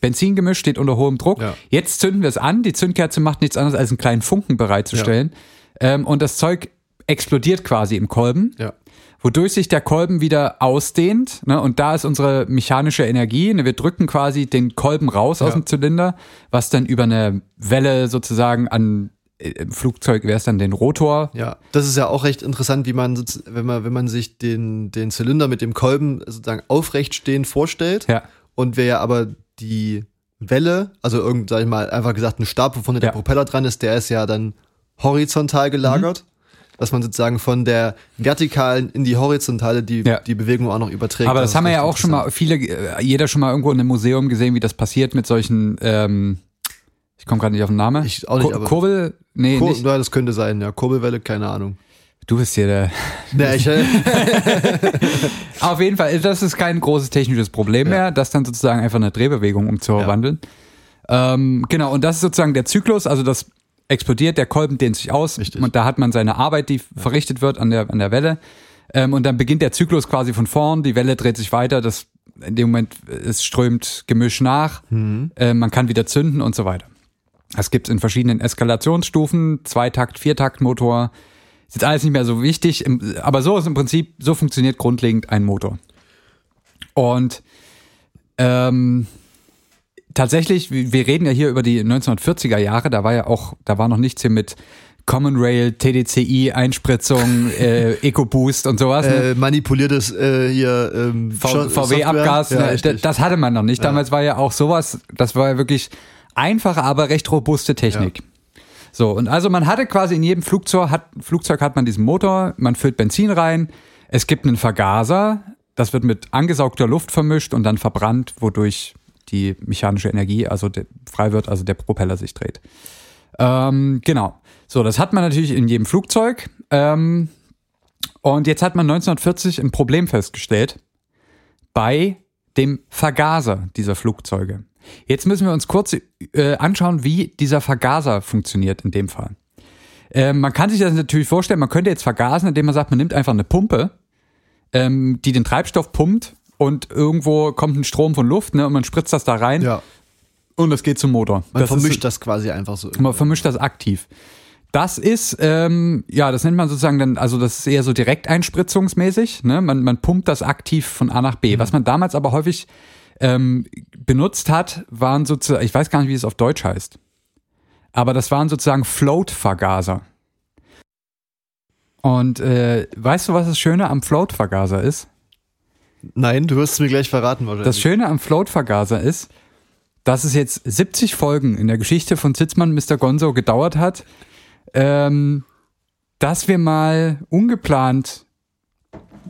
B: Benzingemisch steht unter hohem Druck.
C: Ja.
B: Jetzt zünden wir es an, die Zündkerze macht nichts anderes als einen kleinen Funken bereitzustellen. Ähm, und das Zeug explodiert quasi im Kolben,
C: Ja.
B: wodurch sich der Kolben wieder ausdehnt. Ne? Und da ist unsere mechanische Energie. Ne? Wir drücken quasi den Kolben raus aus
C: Ja.
B: dem Zylinder, was dann über eine Welle sozusagen an im Flugzeug wäre es dann den Rotor.
C: Ja, das ist ja auch recht interessant, wie man, wenn man, wenn man sich den, den Zylinder mit dem Kolben sozusagen aufrecht stehend vorstellt
B: Ja.
C: und wir ja aber die Welle, also irgend, sag ich mal, einfach gesagt, ein Stab, wo vorne der
B: Ja.
C: Propeller dran ist, der ist ja dann horizontal gelagert. Dass man sozusagen von der vertikalen in die horizontale die,
B: Ja.
C: die Bewegung auch noch überträgt.
B: Aber das
C: ist
B: haben wir ja auch schon mal, viele, äh, jeder schon mal irgendwo in einem Museum gesehen, wie das passiert mit solchen, ähm, ich komme gerade nicht auf den Namen.
C: Ich auch nicht,
B: Kur-
C: aber-
B: Kurbel? Nee,
C: Kur
B: nicht.
C: ja, das könnte sein, ja. Kurbelwelle, keine Ahnung.
B: Du bist hier der. *laughs*
C: Nee, ich, äh, *laughs*
B: Auf jeden Fall, das ist kein großes technisches Problem
C: Ja.
B: mehr, das dann sozusagen einfach eine Drehbewegung umzuwandeln. Ähm, genau, und das ist sozusagen der Zyklus, also das explodiert, der Kolben dehnt sich aus
C: Richtig.
B: und da hat man seine Arbeit, die verrichtet wird an der, an der Welle. Ähm, und dann beginnt der Zyklus quasi von vorn, die Welle dreht sich weiter, das in dem Moment, es strömt Gemisch nach, äh, man kann wieder zünden und so weiter. Das gibt's in verschiedenen Eskalationsstufen, Zweitakt, Viertaktmotor. Ist jetzt alles nicht mehr so wichtig, im- aber so ist im Prinzip, so funktioniert grundlegend ein Motor. Und ähm, tatsächlich, wir reden ja hier über die 1940er Jahre, da war ja auch, da war noch nichts hier mit Common Rail, TDCI, Einspritzung, *laughs* äh, EcoBoost und sowas. ne?
C: äh, manipuliertes äh, hier ähm,
B: VW-Abgas.
C: Ja,
B: ne, das hatte man noch nicht. Damals war ja auch sowas, das war ja wirklich einfache, aber recht robuste Technik. So, und also man hatte quasi in jedem Flugzeug hat, Flugzeug hat man diesen Motor, man füllt Benzin rein, es gibt einen Vergaser, das wird mit angesaugter Luft vermischt und dann verbrannt, wodurch die mechanische Energie also der, frei wird, also der Propeller sich dreht. Ähm, genau. So, das hat man natürlich in jedem Flugzeug. Ähm, und jetzt hat man 1940 ein Problem festgestellt bei dem Vergaser dieser Flugzeuge. Jetzt müssen wir uns kurz äh, anschauen, wie dieser Vergaser funktioniert in dem Fall. Ähm, man kann sich das natürlich vorstellen, man könnte jetzt vergasen, indem man sagt, man nimmt einfach eine Pumpe, ähm, die den Treibstoff pumpt und irgendwo kommt ein Strom von Luft ne, und man spritzt das da rein
C: ja,
B: und es geht zum Motor.
C: man
B: das
C: vermischt
B: ist,
C: das quasi einfach so.
B: man vermischt das aktiv. Das ist, ähm, ja, das nennt man sozusagen dann, also das ist eher so direkteinspritzungsmäßig. Ne? Man, man pumpt das aktiv von A nach B. Was man damals aber häufig ähm, benutzt hat, waren sozusagen, ich weiß gar nicht, wie es auf Deutsch heißt, aber das waren sozusagen Float-Vergaser. Und äh, weißt du, was das Schöne am Float-Vergaser ist?
C: Nein, du wirst es mir gleich verraten wahrscheinlich.
B: Das Schöne am Float-Vergaser ist, dass es jetzt 70 Folgen in der Geschichte von Sitzmann Mr. Gonzo gedauert hat, ähm, dass wir mal ungeplant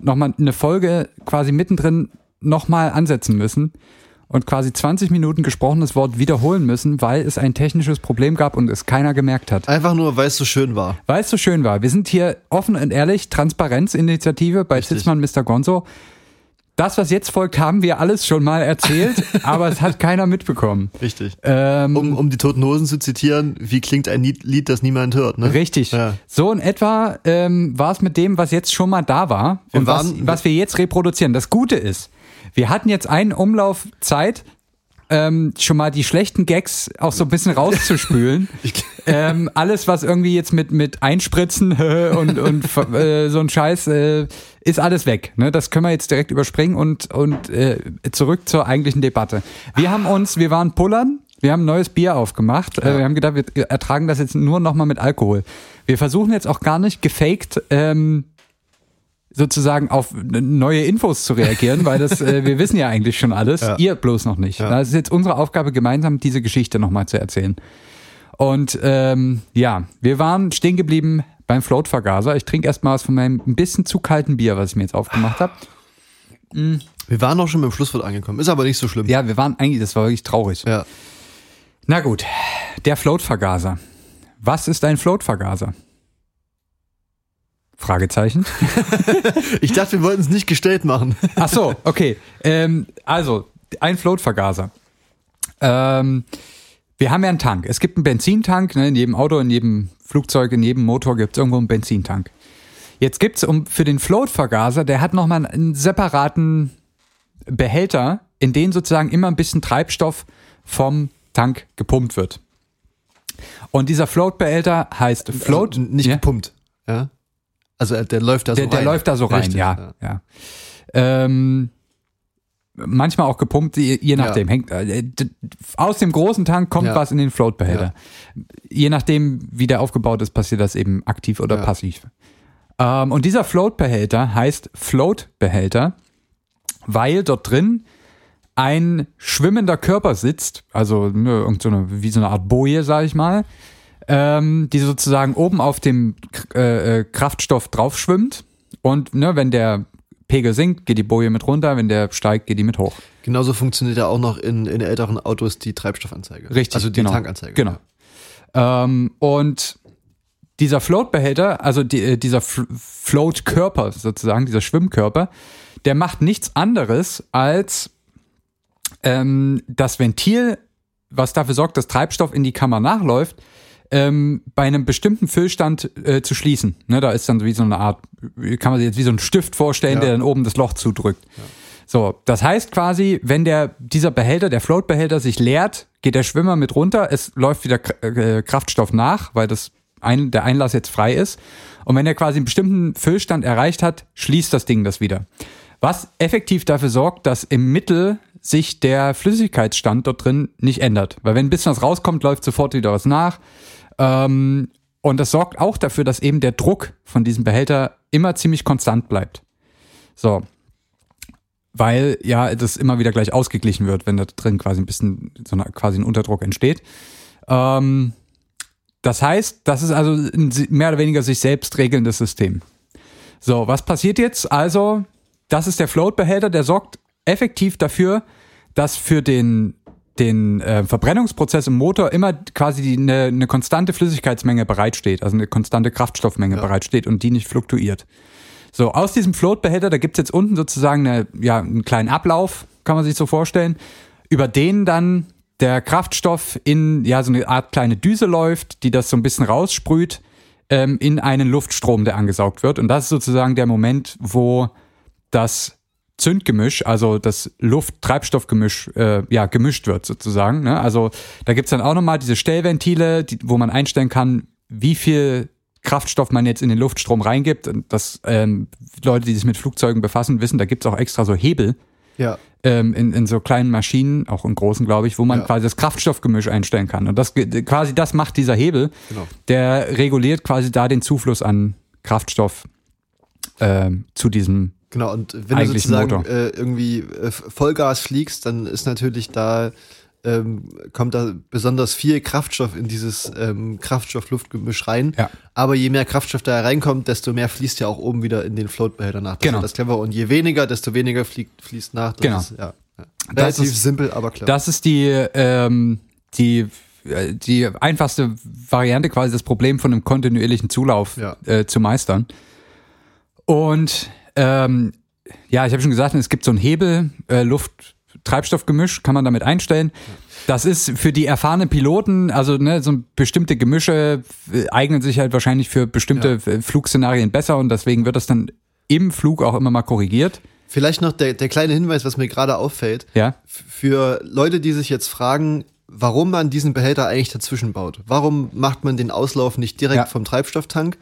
B: nochmal eine Folge quasi mittendrin nochmal ansetzen müssen und quasi 20 Minuten gesprochenes Wort wiederholen müssen, weil es ein technisches Problem gab und es keiner gemerkt hat.
C: Einfach nur, weil es so schön war.
B: Weil es so schön war. Wir sind hier offen und ehrlich, Transparenzinitiative bei
C: Richtig.
B: Sitzmann Mr. Gonzo. Das, was jetzt folgt, haben wir alles schon mal erzählt, *laughs* aber es hat keiner mitbekommen.
C: Richtig.
B: Ähm,
C: Um, um die Toten Hosen zu zitieren, wie klingt ein Lied, das niemand hört, ne?
B: Richtig.
C: Ja.
B: So in etwa ähm, war es mit dem, was jetzt schon mal da war
C: Wir
B: und was,
C: waren-
B: was wir jetzt reproduzieren. Das Gute ist, wir hatten jetzt einen Umlauf Zeit, ähm, schon mal die schlechten Gags auch so ein bisschen rauszuspülen. *laughs* *laughs* Ähm, alles, was irgendwie jetzt mit, mit Einspritzen *laughs* und, und äh, so ein Scheiß, äh, ist alles weg. Ne? Das können wir jetzt direkt überspringen und, und äh, zurück zur eigentlichen Debatte. Wir haben uns, wir waren pullern, wir haben ein neues Bier aufgemacht. Äh, wir haben gedacht, wir ertragen das jetzt nur nochmal mit Alkohol. Wir versuchen jetzt auch gar nicht gefaked ähm, sozusagen auf neue Infos zu reagieren, weil das, äh, wir wissen ja eigentlich schon alles, *laughs*
C: Ja.
B: ihr bloß noch nicht.
C: Ja.
B: Das ist jetzt unsere Aufgabe, gemeinsam diese Geschichte nochmal zu erzählen. Und ähm, ja, wir waren stehen geblieben beim Float-Vergaser. Ich trinke erstmal was von meinem ein bisschen zu kalten Bier, was ich mir jetzt aufgemacht habe.
C: Wir waren auch schon beim Schlusswort angekommen. Ist aber nicht so schlimm.
B: Ja, wir waren eigentlich, das war wirklich traurig.
C: Ja.
B: Na gut, der Float-Vergaser. Was ist ein Float-Vergaser? Fragezeichen. *laughs*
C: Ich dachte, wir wollten es nicht gestellt machen.
B: Ach so, okay. Ähm, also, ein Floatvergaser. Ähm, wir haben ja einen Tank. Es gibt einen Benzintank, ne, in jedem Auto, in jedem Flugzeug, in jedem Motor gibt es irgendwo einen Benzintank. Jetzt gibt's um, für den Floatvergaser, der hat nochmal einen separaten Behälter, in den sozusagen immer ein bisschen Treibstoff vom Tank gepumpt wird. Und dieser Float-Behälter heißt Float.
C: Also nicht
B: ja?
C: gepumpt. Ja. Also äh, der läuft da so
B: der,
C: rein.
B: der läuft da so rein,
C: Richtig,
B: ja. ja. Ähm, manchmal auch gepumpt, je, nachdem.
C: Ja.
B: Hängt, äh, aus dem großen Tank kommt
C: Ja.
B: was in den Floatbehälter. Je nachdem, wie der aufgebaut ist, passiert das eben aktiv oder
C: Ja.
B: passiv. Ähm, und dieser Floatbehälter heißt Floatbehälter, weil dort drin ein schwimmender Körper sitzt, also ne, irgend so eine, wie so eine Art Boje, sage ich mal, ähm, die sozusagen oben auf dem äh, äh, Kraftstoff drauf schwimmt. Und ne, wenn der Pegel sinkt, geht die Boje mit runter, wenn der steigt, geht die mit hoch.
C: Genauso funktioniert ja auch noch in, in älteren Autos die Treibstoffanzeige.
B: Richtig,
C: Also die
B: genau.
C: Tankanzeige.
B: Genau. Ähm, und dieser Floatbehälter, also die, äh, dieser Floatkörper sozusagen, dieser Schwimmkörper, der macht nichts anderes als ähm, das Ventil, was dafür sorgt, dass Treibstoff in die Kammer nachläuft, ähm, bei einem bestimmten Füllstand äh, zu schließen. Ne, da ist dann wie so eine Art, kann man sich jetzt wie so einen Stift vorstellen,
C: Ja.
B: der dann oben das Loch zudrückt. So, das heißt quasi, wenn der, dieser Behälter, der Floatbehälter sich leert, geht der Schwimmer mit runter, es läuft wieder äh, Kraftstoff nach, weil das ein, der Einlass jetzt frei ist. Und wenn er quasi einen bestimmten Füllstand erreicht hat, schließt das Ding das wieder. Was effektiv dafür sorgt, dass im Mittel sich der Flüssigkeitsstand dort drin nicht ändert. Weil wenn ein bisschen was rauskommt, läuft sofort wieder was nach. Ähm, und das sorgt auch dafür, dass eben der Druck von diesem Behälter immer ziemlich konstant bleibt. So. Weil ja das immer wieder gleich ausgeglichen wird, wenn da drin quasi ein bisschen so eine, quasi ein Unterdruck entsteht. Ähm, das heißt, das ist also ein mehr oder weniger sich selbst regelndes System. So, was passiert jetzt? Also, das ist der Floatbehälter, der sorgt effektiv dafür, dass für den, den äh, Verbrennungsprozess im Motor immer quasi eine, eine konstante Flüssigkeitsmenge bereitsteht, also eine konstante Kraftstoffmenge
C: Ja.
B: bereitsteht und die nicht fluktuiert. So, aus diesem Floatbehälter, da gibt's jetzt unten sozusagen eine, ja, einen kleinen Ablauf, kann man sich so vorstellen, über den dann der Kraftstoff in ja so eine Art kleine Düse läuft, die das so ein bisschen raussprüht ähm, in einen Luftstrom, der angesaugt wird. Und das ist sozusagen der Moment, wo das Zündgemisch, also das Luft-Treibstoffgemisch, äh, ja, gemischt wird sozusagen. Ne? Also da gibt's dann auch nochmal diese Stellventile, die, wo man einstellen kann, wie viel Kraftstoff man jetzt in den Luftstrom reingibt. Und das ähm, Leute, die sich mit Flugzeugen befassen, wissen, da gibt's auch extra so Hebel
C: Ja.
B: ähm, in, in so kleinen Maschinen, auch in großen, glaube ich, wo man
C: Ja.
B: quasi das Kraftstoffgemisch einstellen kann. Und das quasi das macht dieser Hebel.
C: Genau.
B: Der reguliert quasi da den Zufluss an Kraftstoff ähm, zu diesem.
C: Genau, und wenn
B: Eigentlich
C: du sozusagen äh, irgendwie äh, Vollgas fliegst, dann ist natürlich da, ähm, kommt da besonders viel Kraftstoff in dieses ähm, Kraftstoff-Luftgemisch rein.
B: Ja.
C: Aber je mehr Kraftstoff da reinkommt, desto mehr fließt ja auch oben wieder in den Floatbehälter nach. Das
B: Genau.
C: ist das clever. Und je weniger, desto weniger fliegt, fließt nach. Das
B: Genau.
C: Ist, ja, ja.
B: Das
C: Relativ
B: ist-
C: simpel, aber klar.
B: Das ist die, ähm, die, äh, die einfachste Variante, quasi das Problem von einem kontinuierlichen Zulauf
C: Ja.
B: äh, zu meistern. Und ähm, ja, ich habe schon gesagt, es gibt so einen Hebel, äh, Luft-Treibstoffgemisch, kann man damit einstellen. Das ist für die erfahrenen Piloten, also ne, so bestimmte Gemische äh, eignen sich halt wahrscheinlich für bestimmte äh, Flugszenarien besser und deswegen wird das dann im Flug auch immer mal korrigiert.
C: Vielleicht noch der, der kleine Hinweis, was mir gerade auffällt.
B: Ja,
C: Für Leute, die sich jetzt fragen, warum man diesen Behälter eigentlich dazwischen baut. Warum macht man den Auslauf nicht direkt
B: Ja.
C: vom Treibstofftank?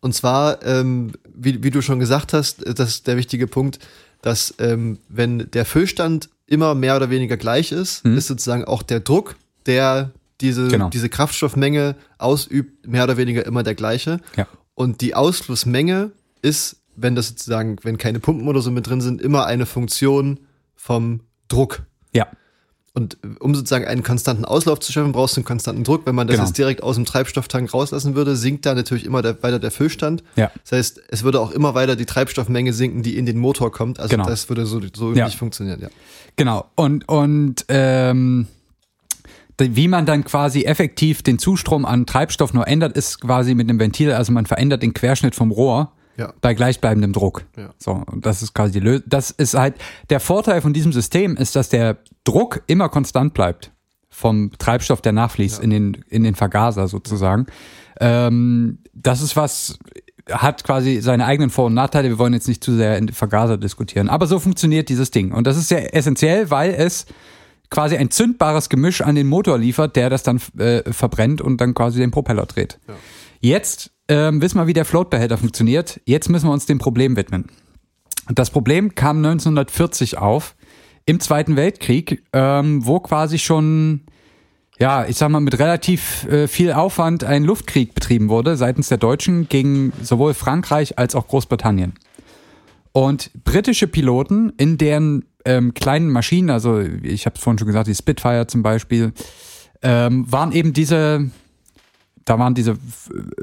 C: Und zwar, ähm, wie, wie du schon gesagt hast, äh, das ist der wichtige Punkt, dass ähm, wenn der Füllstand immer mehr oder weniger gleich ist, ist sozusagen auch der Druck, der diese,
B: Mhm. Genau.
C: diese Kraftstoffmenge ausübt, mehr oder weniger immer der gleiche.
B: Ja.
C: Und die Ausflussmenge ist, wenn das sozusagen, wenn keine Pumpen oder so mit drin sind, immer eine Funktion vom Druck. Und um sozusagen einen konstanten Auslauf zu schaffen, brauchst du einen konstanten Druck. Wenn man das
B: Genau.
C: jetzt direkt aus dem Treibstofftank rauslassen würde, sinkt da natürlich immer der, weiter der Füllstand.
B: Ja.
C: Das heißt, es würde auch immer weiter die Treibstoffmenge sinken, die in den Motor kommt. Also
B: Genau.
C: das würde so, so
B: Ja.
C: nicht funktionieren, ja.
B: Genau. Und, und ähm, wie man dann quasi effektiv den Zustrom an Treibstoff nur ändert, ist quasi mit einem Ventil, also man verändert den Querschnitt vom Rohr
C: Ja.
B: bei gleichbleibendem Druck.
C: Ja.
B: So, und das ist quasi die Lösung. Das ist halt, der Vorteil von diesem System ist, dass der Druck immer konstant bleibt vom Treibstoff, der nachfließt in den, in den Vergaser sozusagen. Ähm, das ist was, hat quasi seine eigenen Vor- und Nachteile. Wir wollen jetzt nicht zu sehr in Vergaser diskutieren. Aber so funktioniert dieses Ding. Und das ist sehr essentiell, weil es quasi ein zündbares Gemisch an den Motor liefert, der das dann äh, verbrennt und dann quasi den Propeller dreht. Jetzt ähm, wissen wir, wie der Floatbehälter funktioniert. Jetzt müssen wir uns dem Problem widmen. Das Problem kam 1940 auf im Zweiten Weltkrieg, ähm, wo quasi schon, ja, ich sag mal, mit relativ äh, viel Aufwand ein Luftkrieg betrieben wurde seitens der Deutschen gegen sowohl Frankreich als auch Großbritannien. Und britische Piloten in deren ähm, kleinen Maschinen, also ich habe es vorhin schon gesagt, die Spitfire zum Beispiel, ähm, waren eben diese, da waren diese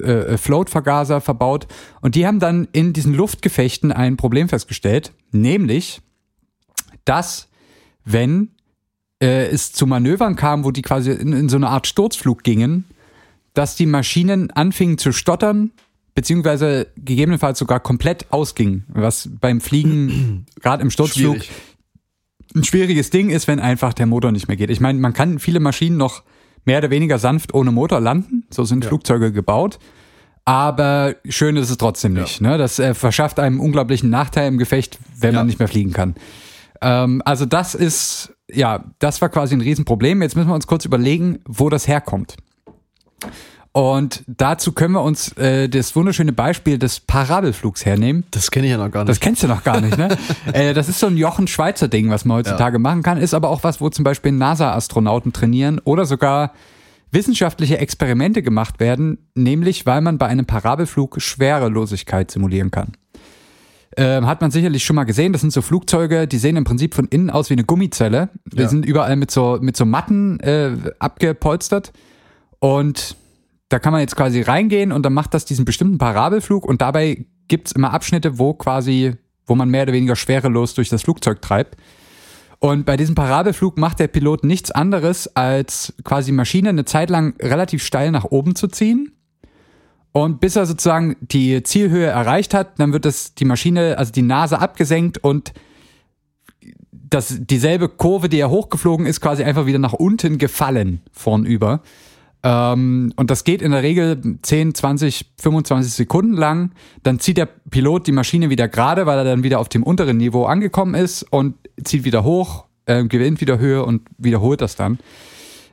B: äh, Float-Vergaser verbaut und die haben dann in diesen Luftgefechten ein Problem festgestellt, nämlich, dass wenn äh, es zu Manövern kam, wo die quasi in, in so eine Art Sturzflug gingen, dass die Maschinen anfingen zu stottern, beziehungsweise gegebenenfalls sogar komplett ausgingen, was beim Fliegen, *clears throat* gerade im Sturzflug,
C: Schwierig.
B: ein schwieriges Ding ist, wenn einfach der Motor nicht mehr geht. Ich meine, man kann viele Maschinen noch mehr oder weniger sanft ohne Motor landen, so sind Flugzeuge gebaut. Aber schön ist es trotzdem nicht. Ne? Das äh, verschafft einem unglaublichen Nachteil im Gefecht, wenn
C: Ja.
B: man nicht mehr fliegen kann. Ähm, also das ist, ja, das war quasi ein Riesenproblem. Jetzt müssen wir uns kurz überlegen, wo das herkommt. Und dazu können wir uns äh, das wunderschöne Beispiel des Parabelflugs hernehmen.
C: Das kenne ich ja noch gar
B: Das
C: nicht.
B: kennst du noch gar nicht, ne? *laughs* äh, das ist so ein Jochen-Schweizer-Ding, was man heutzutage machen kann, ist aber auch was, wo zum Beispiel NASA-Astronauten trainieren oder sogar wissenschaftliche Experimente gemacht werden, nämlich weil man bei einem Parabelflug Schwerelosigkeit simulieren kann. Ähm, hat man sicherlich schon mal gesehen, das sind so Flugzeuge, die sehen im Prinzip von innen aus wie eine Gummizelle. Die
C: Ja.
B: sind überall mit so, mit so Matten äh, abgepolstert und da kann man jetzt quasi reingehen und dann macht das diesen bestimmten Parabelflug und dabei gibt's immer Abschnitte, wo quasi, wo man mehr oder weniger schwerelos durch das Flugzeug treibt. Und bei diesem Parabelflug macht der Pilot nichts anderes, als quasi Maschine eine Zeit lang relativ steil nach oben zu ziehen. Und bis er sozusagen die Zielhöhe erreicht hat, dann wird das die Maschine, also die Nase abgesenkt und das, dieselbe Kurve, die er hochgeflogen ist, quasi einfach wieder nach unten gefallen vornüber. Ähm, und das geht in der Regel 10, 20, 25 Sekunden lang. Dann zieht der Pilot die Maschine wieder gerade, weil er dann wieder auf dem unteren Niveau angekommen ist und zieht wieder hoch, äh, gewinnt wieder Höhe und wiederholt das dann.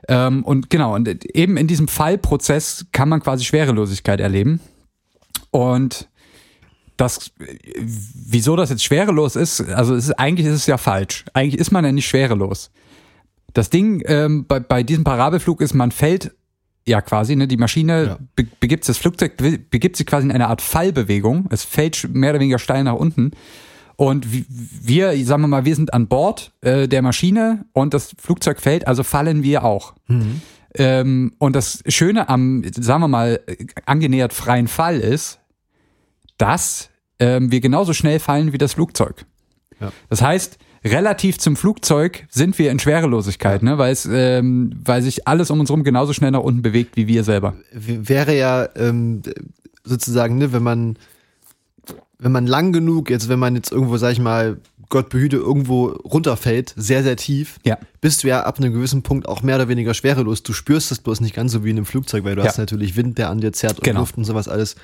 B: Ähm, und genau, und eben in diesem Fallprozess kann man quasi Schwerelosigkeit erleben. Und das, wieso das jetzt schwerelos ist, also ist, eigentlich ist es ja falsch. Eigentlich ist man ja nicht schwerelos. Das Ding ähm, bei, bei diesem Parabelflug ist, man fällt ja quasi, ne, die Maschine
C: Ja.
B: be begibt das Flugzeug be begibt sich quasi in eine Art Fallbewegung. Es fällt mehr oder weniger steil nach unten. Und wir, sagen wir mal, wir sind an Bord äh, der Maschine und das Flugzeug fällt, also fallen wir auch. Ähm, und das Schöne am, sagen wir mal, angenähert freien Fall ist, dass ähm, wir genauso schnell fallen wie das Flugzeug.
C: Ja.
B: Das heißt, relativ zum Flugzeug sind wir in Schwerelosigkeit, ne? weil, es, ähm, weil sich alles um uns herum genauso schnell nach unten bewegt wie wir selber.
C: Wäre ja ähm, sozusagen, ne, wenn man wenn man lang genug, jetzt wenn man jetzt irgendwo, sag ich mal, Gott behüte, irgendwo runterfällt, sehr, sehr tief,
B: Ja.
C: bist du ja ab einem gewissen Punkt auch mehr oder weniger schwerelos. Du spürst es bloß nicht ganz so wie in einem Flugzeug, weil du
B: Ja.
C: hast natürlich Wind, der an dir zerrt und
B: Genau.
C: Luft und sowas alles.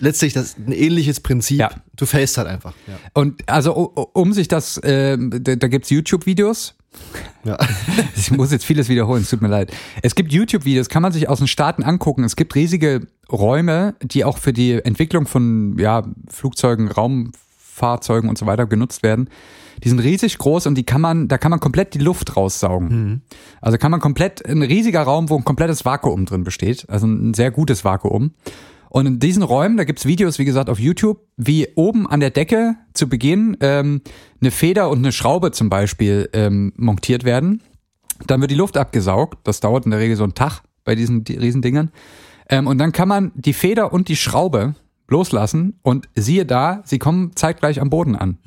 C: Letztlich das ein ähnliches Prinzip.
B: Ja.
C: Du fällst halt einfach. Ja.
B: Und also um sich das, ähm, da, da gibt's YouTube-Videos.
C: Ja. *laughs*
B: Ich muss jetzt vieles wiederholen, es tut mir leid. Es gibt YouTube-Videos, kann man sich aus den Staaten angucken. Es gibt riesige Räume, die auch für die Entwicklung von ja, Flugzeugen, Raumfahrzeugen und so weiter genutzt werden. Die sind riesig groß und die kann man, da kann man komplett die Luft raussaugen. Also kann man komplett, ein riesiger Raum, wo ein komplettes Vakuum drin besteht. Also ein sehr gutes Vakuum. Und in diesen Räumen, da gibt's Videos, wie gesagt, auf YouTube, wie oben an der Decke zu Beginn ähm, eine Feder und eine Schraube zum Beispiel ähm, montiert werden. Dann wird die Luft abgesaugt. Das dauert in der Regel so einen Tag bei diesen die Riesendingern. Ähm, und dann kann man die Feder und die Schraube loslassen und siehe da, sie kommen zeitgleich am Boden an.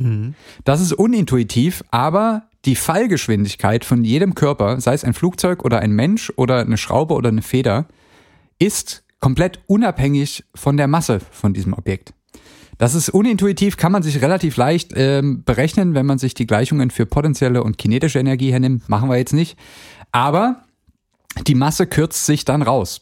B: Das ist unintuitiv, aber die Fallgeschwindigkeit von jedem Körper, sei es ein Flugzeug oder ein Mensch oder eine Schraube oder eine Feder, ist komplett unabhängig von der Masse von diesem Objekt. Das ist unintuitiv, kann man sich relativ leicht ähm, berechnen, wenn man sich die Gleichungen für potenzielle und kinetische Energie hernimmt. Machen wir jetzt nicht. Aber die Masse kürzt sich dann raus.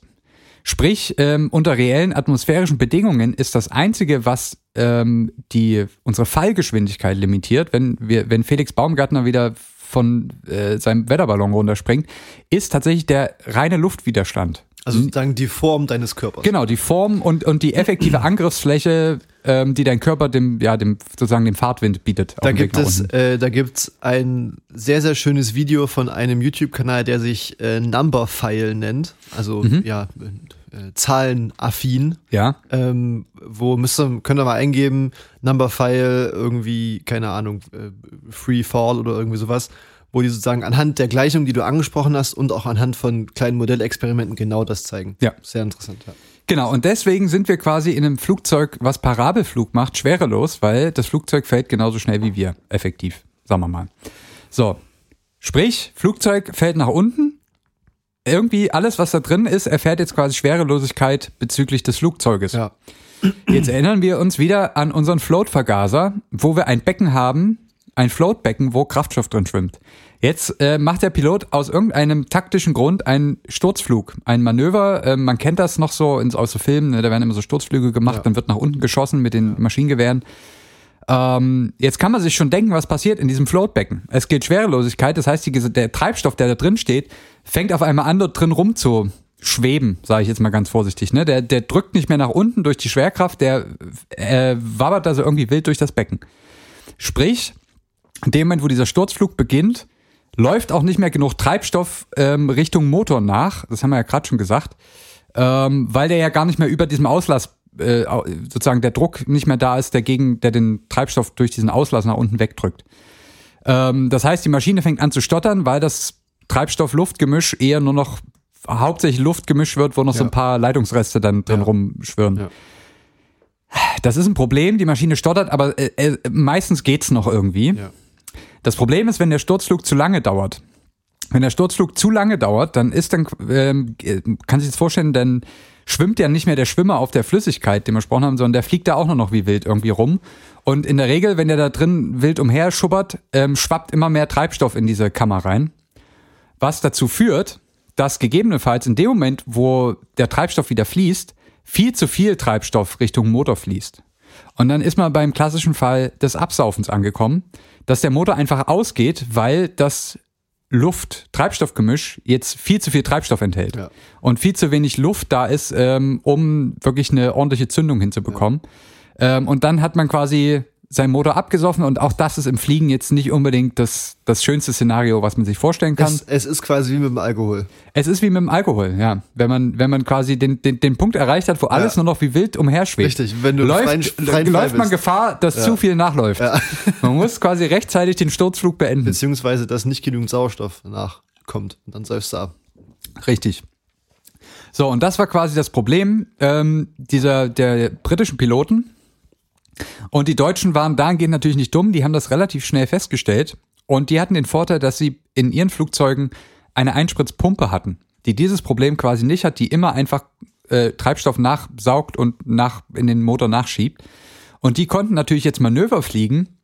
B: Sprich, ähm, unter reellen atmosphärischen Bedingungen ist das Einzige, was ähm, die, unsere Fallgeschwindigkeit limitiert, wenn, wir, wenn Felix Baumgartner wieder von äh, seinem Wetterballon runterspringt, ist tatsächlich der reine Luftwiderstand.
C: Also sozusagen die Form deines Körpers.
B: Genau, die Form und, und die effektive *clears throat* Angriffsfläche, ähm, die dein Körper dem, ja, dem, sozusagen dem Fahrtwind bietet.
C: Da gibt es, äh, da gibt's ein sehr, sehr schönes Video von einem YouTube-Kanal, der sich äh, Numberphile nennt. Also
B: Mhm.
C: ja, äh, zahlenaffin.
B: Ja,
C: Ähm, wo müsst ihr, könnt ihr mal eingeben, Numberphile, irgendwie, keine Ahnung, äh, Free Fall oder irgendwie sowas, wo die sozusagen anhand der Gleichung, die du angesprochen hast und auch anhand von kleinen Modellexperimenten genau das zeigen.
B: Ja.
C: Sehr interessant, ja.
B: genau. Und deswegen sind wir quasi in einem Flugzeug, was Parabelflug macht, schwerelos, weil das Flugzeug fällt genauso schnell wie wir, effektiv, sagen wir mal. So, sprich, Flugzeug fällt nach unten. Irgendwie alles, was da drin ist, erfährt jetzt quasi Schwerelosigkeit bezüglich des Flugzeuges.
C: Ja.
B: Jetzt erinnern wir uns wieder an unseren Float-Vergaser, wo wir ein Becken haben, ein Floatbecken, wo Kraftstoff drin schwimmt. Jetzt äh, macht der Pilot aus irgendeinem taktischen Grund einen Sturzflug, ein Manöver. Äh, man kennt das noch so in, aus so Filmen, ne, da werden immer so Sturzflüge gemacht,
C: Ja.
B: dann wird nach unten geschossen mit den Maschinengewehren. Ähm, jetzt kann man sich schon denken, was passiert in diesem Floatbecken. Es gilt Schwerelosigkeit, das heißt, die, der Treibstoff, der da drin steht, fängt auf einmal an, dort drin rum zu schweben, sage ich jetzt mal ganz vorsichtig. Ne? Der, der drückt nicht mehr nach unten durch die Schwerkraft, der äh, wabbert also irgendwie wild durch das Becken. Sprich, in dem Moment, wo dieser Sturzflug beginnt, läuft auch nicht mehr genug Treibstoff ähm, Richtung Motor nach. Das haben wir ja gerade schon gesagt, ähm, weil der ja gar nicht mehr über diesem Auslass äh, sozusagen der Druck nicht mehr da ist, der gegen, der den Treibstoff durch diesen Auslass nach unten wegdrückt. Ähm, das heißt, die Maschine fängt an zu stottern, weil das Treibstoff-Luft-Gemisch eher nur noch hauptsächlich Luftgemisch wird, wo noch so
C: Ja.
B: ein paar Leitungsreste dann drin
C: Ja.
B: rumschwirren.
C: Ja.
B: Das ist ein Problem, die Maschine stottert, aber äh, äh, meistens geht's noch irgendwie.
C: Ja.
B: Das Problem ist, wenn der Sturzflug zu lange dauert. Wenn der Sturzflug zu lange dauert, dann ist dann, ähm, äh, kann sich das vorstellen, dann schwimmt ja nicht mehr der Schwimmer auf der Flüssigkeit, den wir gesprochen haben, sondern der fliegt da auch nur noch wie wild irgendwie rum. Und in der Regel, wenn der da drin wild umher schubbert, ähm, schwappt immer mehr Treibstoff in diese Kammer rein. Was dazu führt, dass gegebenenfalls in dem Moment, wo der Treibstoff wieder fließt, viel zu viel Treibstoff Richtung Motor fließt. Und dann ist man beim klassischen Fall des Absaufens angekommen, dass der Motor einfach ausgeht, weil das Luft-Treibstoffgemisch jetzt viel zu viel Treibstoff enthält
C: Ja.
B: und viel zu wenig Luft da ist, ähm, um wirklich eine ordentliche Zündung hinzubekommen. Ähm, und dann hat man quasi seinen Motor abgesoffen und auch das ist im Fliegen jetzt nicht unbedingt das, das schönste Szenario, was man sich vorstellen kann.
C: Es, es ist quasi wie mit dem Alkohol.
B: Es ist wie mit dem Alkohol, ja. Wenn man, wenn man quasi den, den, den Punkt erreicht hat, wo alles nur noch wie wild umherschwebt.
C: Richtig, wenn du
B: läuft,
C: freien- freien
B: läuft man. Gefahr, dass zu viel nachläuft. *laughs* Man muss quasi rechtzeitig den Sturzflug beenden.
C: Beziehungsweise, dass nicht genügend Sauerstoff nachkommt. Und dann säufst du ab.
B: Richtig. So, und das war quasi das Problem ähm, dieser der britischen Piloten. Und die Deutschen waren dahingehend natürlich nicht dumm, die haben das relativ schnell festgestellt. Und die hatten den Vorteil, dass sie in ihren Flugzeugen eine Einspritzpumpe hatten, die dieses Problem quasi nicht hat, die immer einfach äh, Treibstoff nachsaugt und nach in den Motor nachschiebt. Und die konnten natürlich jetzt Manöver fliegen,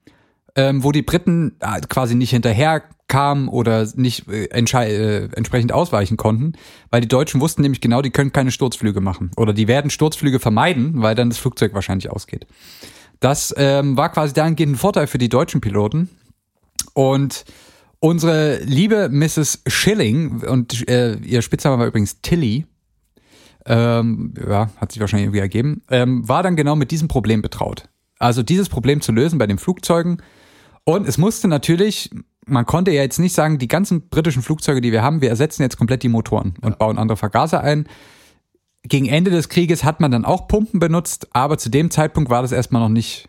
B: ähm, wo die Briten äh, quasi nicht hinterher kamen oder nicht äh, äh, entsprechend ausweichen konnten, weil die Deutschen wussten nämlich genau, die können keine Sturzflüge machen oder die werden Sturzflüge vermeiden, weil dann das Flugzeug wahrscheinlich ausgeht. Das ähm, war quasi dahingehend ein Vorteil für die deutschen Piloten. Und unsere liebe Mrs. Schilling und äh, ihr Spitzname war übrigens Tilly, ähm, ja, hat sich wahrscheinlich irgendwie ergeben, ähm, war dann genau mit diesem Problem betraut. Also dieses Problem zu lösen bei den Flugzeugen. Und es musste natürlich, man konnte ja jetzt nicht sagen, die ganzen britischen Flugzeuge, die wir haben, wir ersetzen jetzt komplett die Motoren und bauen andere Vergaser ein. Gegen Ende des Krieges hat man dann auch Pumpen benutzt, aber zu dem Zeitpunkt war das erstmal noch nicht,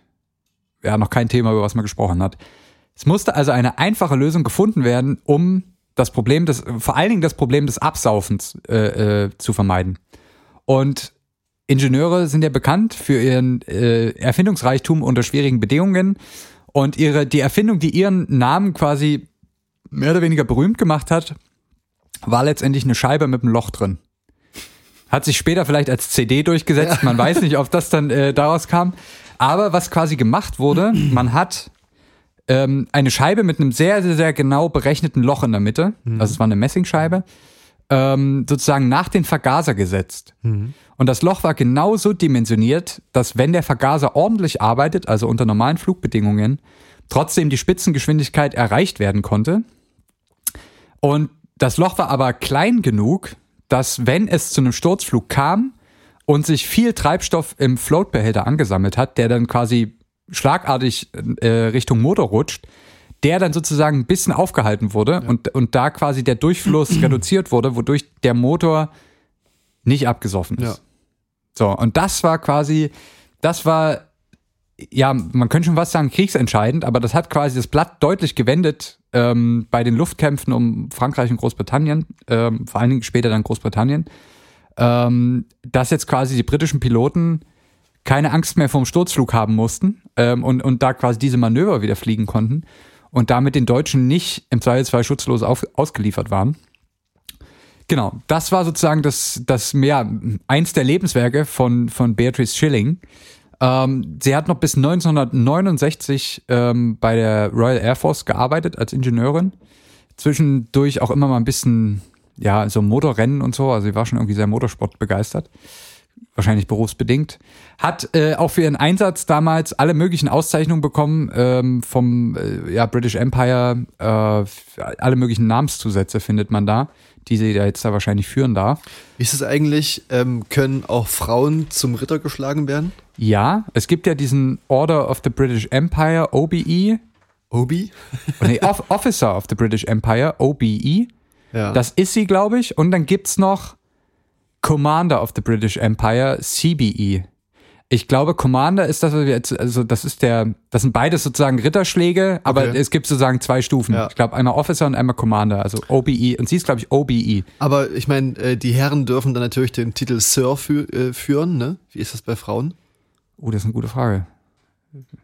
B: ja, noch kein Thema, über was man gesprochen hat. Es musste also eine einfache Lösung gefunden werden, um das Problem des, vor allen Dingen das Problem des Absaufens äh, äh, zu vermeiden. Und Ingenieure sind ja bekannt für ihren äh, Erfindungsreichtum unter schwierigen Bedingungen. Und ihre, die Erfindung, die ihren Namen quasi mehr oder weniger berühmt gemacht hat, war letztendlich eine Scheibe mit einem Loch drin. Hat sich später vielleicht als CD durchgesetzt. Man weiß nicht, ob das dann äh, daraus kam. Aber was quasi gemacht wurde, man hat ähm, eine Scheibe mit einem sehr, sehr, sehr genau berechneten Loch in der Mitte. Also es war eine Messingscheibe. Ähm, sozusagen nach den Vergaser gesetzt. Und das Loch war genauso dimensioniert, dass wenn der Vergaser ordentlich arbeitet, also unter normalen Flugbedingungen, trotzdem die Spitzengeschwindigkeit erreicht werden konnte. Und das Loch war aber klein genug, dass wenn es zu einem Sturzflug kam und sich viel Treibstoff im Floatbehälter angesammelt hat, der dann quasi schlagartig äh, Richtung Motor rutscht, der dann sozusagen ein bisschen aufgehalten wurde und, und da quasi der Durchfluss *clears throat* reduziert wurde, wodurch der Motor nicht abgesoffen ist.
C: Ja.
B: So, und das war quasi, das war, ja, man könnte schon was sagen, kriegsentscheidend, aber das hat quasi das Blatt deutlich gewendet ähm, bei den Luftkämpfen um Frankreich und Großbritannien, ähm, vor allen Dingen später dann Großbritannien, ähm, dass jetzt quasi die britischen Piloten keine Angst mehr vom Sturzflug haben mussten ähm, und, und da quasi diese Manöver wieder fliegen konnten und damit den Deutschen nicht im Zweifelsfall schutzlos auf, ausgeliefert waren. Genau, das war sozusagen das, das ja, eins der Lebenswerke von, von Beatrice Schilling. Ähm, sie hat noch bis 1969 ähm, bei der Royal Air Force gearbeitet als Ingenieurin. Zwischendurch auch immer mal ein bisschen, ja, so Motorrennen und so. Also sie war schon irgendwie sehr Motorsport begeistert. Wahrscheinlich berufsbedingt. Hat äh, auch für ihren Einsatz damals alle möglichen Auszeichnungen bekommen ähm, vom äh, ja, British Empire. Äh, alle möglichen Namenszusätze findet man da, die sie da jetzt da wahrscheinlich führen darf.
C: Wie ist es eigentlich? Ähm, können auch Frauen zum Ritter geschlagen werden?
B: Ja, es gibt ja diesen Order of the British Empire, OBE.
C: Obi?
B: Oh, nee, Off Officer of the British Empire, OBE.
C: Ja.
B: Das ist sie, glaube ich. Und dann gibt's noch Commander of the British Empire, CBE. Ich glaube, Commander ist das, was wir jetzt, also das ist der, das sind beides sozusagen Ritterschläge, aber
C: Okay.
B: es gibt sozusagen zwei Stufen.
C: Ja.
B: Ich glaube, einmal Officer und einmal Commander, also OBE. Und sie ist, glaube ich, OBE.
C: Aber ich meine, äh, die Herren dürfen dann natürlich den Titel Sir fü äh, führen, ne? Wie ist das bei Frauen?
B: Oh, das ist eine gute Frage.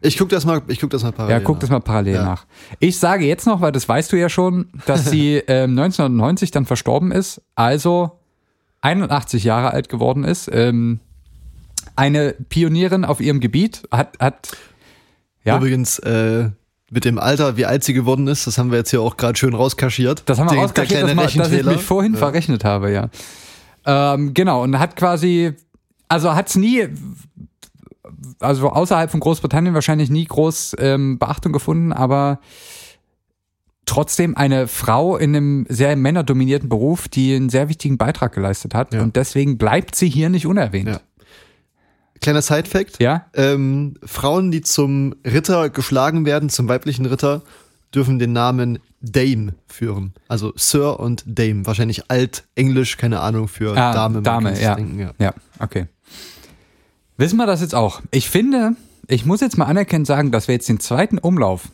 C: Ich guck das mal, ich guck das mal parallel.
B: Ja, guck das mal parallel
C: Ja.
B: nach. Ich sage jetzt noch, weil das weißt du ja schon, dass *laughs* sie ähm, 1990 dann verstorben ist, also 81 Jahre alt geworden ist. Ähm, eine Pionierin auf ihrem Gebiet hat, hat ja,
C: Übrigens, äh, mit dem Alter, wie alt sie geworden ist, das haben wir jetzt hier auch gerade schön rauskaschiert.
B: das haben wir
C: Den-
B: ausgerechnet, dass, mal, dass ich mich vorhin verrechnet habe, ja. Ähm, genau, und hat quasi, also hat es nie, also außerhalb von Großbritannien wahrscheinlich nie groß ähm, Beachtung gefunden, aber trotzdem eine Frau in einem sehr männerdominierten Beruf, die einen sehr wichtigen Beitrag geleistet hat.
C: Ja.
B: Und deswegen bleibt sie hier nicht unerwähnt.
C: Ja. Kleiner Side-Fact.
B: Ja?
C: Ähm, Frauen, die zum Ritter geschlagen werden, zum weiblichen Ritter, dürfen den Namen Dame führen. Also Sir und Dame. Wahrscheinlich alt-englisch, keine Ahnung, für
B: Ah,
C: Dame.
B: Dame, ja.
C: denken, ja.
B: Ja, okay. Wissen wir das jetzt auch? Ich finde, ich muss jetzt mal anerkennen sagen, dass wir jetzt den zweiten Umlauf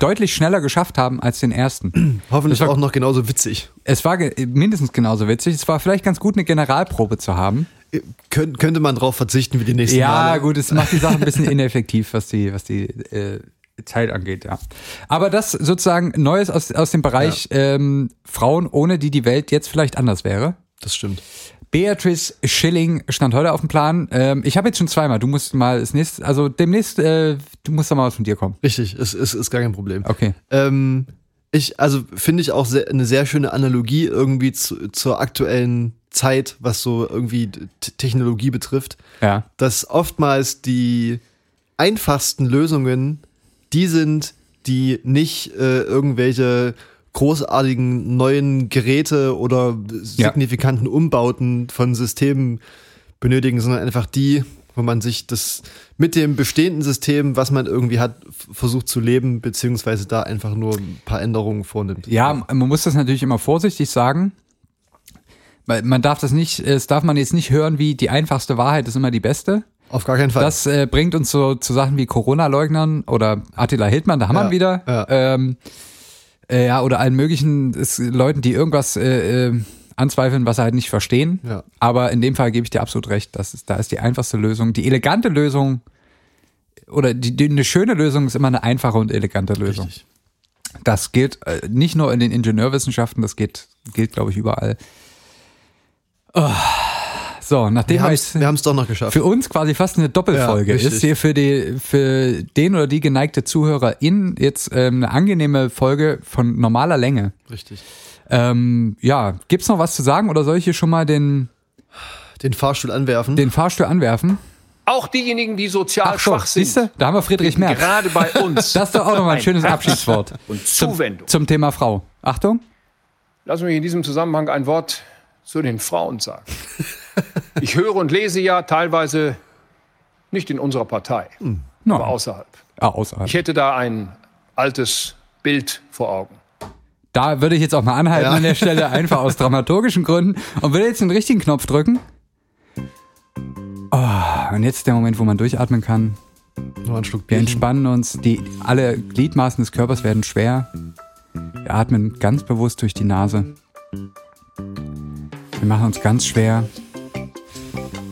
B: deutlich schneller geschafft haben als den ersten. *clears throat*
C: Hoffentlich
B: war-
C: auch noch genauso witzig.
B: Es war ge- mindestens genauso witzig. Es war vielleicht ganz gut, eine Generalprobe zu haben.
C: Äh, Kön könnte man drauf verzichten wie die nächsten
B: Ja,
C: Male.
B: gut, es macht die Sache ein bisschen *laughs* ineffektiv, was die, was die äh, Zeit angeht, ja. Aber das sozusagen Neues aus, aus dem Bereich ähm, Frauen, ohne die die Welt jetzt vielleicht anders wäre.
C: Das stimmt.
B: Beatrice Schilling stand heute auf dem Plan. Ähm, ich habe jetzt schon zweimal. Du musst mal das nächste, also demnächst, äh, du musst da mal was von dir kommen.
C: Richtig, es ist, ist gar kein Problem.
B: Okay.
C: Ähm, ich, also finde ich auch sehr, eine sehr schöne Analogie irgendwie zu, zur aktuellen Zeit, was so irgendwie Technologie betrifft,
B: Ja.
C: dass oftmals die einfachsten Lösungen die sind, die nicht äh, irgendwelche großartigen neuen Geräte oder
B: Ja.
C: signifikanten Umbauten von Systemen benötigen, sondern einfach die, wo man sich das mit dem bestehenden System, was man irgendwie hat, versucht zu leben, beziehungsweise da einfach nur ein paar Änderungen vornimmt.
B: Ja, man muss das natürlich immer vorsichtig sagen. Weil man darf das nicht, es darf man jetzt nicht hören, wie die einfachste Wahrheit ist immer die beste.
C: Auf gar keinen Fall.
B: Das äh, bringt uns so zu Sachen wie Corona-Leugnern oder Attila Hildmann, da haben wir
C: Ja,
B: ihn wieder.
C: ja.
B: Ähm, äh, ja, oder allen möglichen ist, Leuten, die irgendwas äh, äh, anzweifeln, was sie halt nicht verstehen.
C: Ja.
B: Aber in dem Fall gebe ich dir absolut recht. Das ist, da ist die einfachste Lösung. Die elegante Lösung oder die, die, eine schöne Lösung ist immer eine einfache und elegante Lösung.
C: Richtig.
B: Das gilt äh, nicht nur in den Ingenieurwissenschaften, das geht, gilt, glaube ich, überall. Oh. So, nachdem
C: Wir
B: wir
C: haben es doch noch geschafft.
B: für uns quasi fast eine Doppelfolge
C: Ja,
B: ist, hier für, die, für den oder die geneigte Zuhörerin jetzt ähm, eine angenehme Folge von normaler Länge.
C: Richtig.
B: Ähm, ja, gibt's noch was zu sagen oder soll ich hier schon mal den,
C: Den Fahrstuhl anwerfen.
B: den Fahrstuhl anwerfen?
D: Auch diejenigen, die sozial
B: Ach so,
D: schwach sind.
B: siehst du? Da haben wir Friedrich Merz.
D: Gerade bei uns. *laughs*
B: Das ist doch auch nochmal ein schönes Abschiedswort
D: Und
B: zum,
D: Zuwendung.
B: zum Thema Frau. Achtung.
D: Lass mich in diesem Zusammenhang ein Wort zu den Frauen sagen. Ich höre und lese ja teilweise nicht in unserer Partei,
B: No.
D: aber außerhalb.
B: Ah, außerhalb.
D: Ich hätte da ein altes Bild vor Augen.
B: Da würde ich jetzt auch mal anhalten
C: Ja.
B: an der Stelle, *laughs* einfach aus dramaturgischen Gründen und würde jetzt den richtigen Knopf drücken. Oh, und jetzt ist der Moment, wo man durchatmen kann.
C: Noch ein Schluck
B: Wir
C: Bierchen.
B: entspannen uns, die, alle Gliedmaßen des Körpers werden schwer. Wir atmen ganz bewusst durch die Nase. Wir machen uns ganz schwer.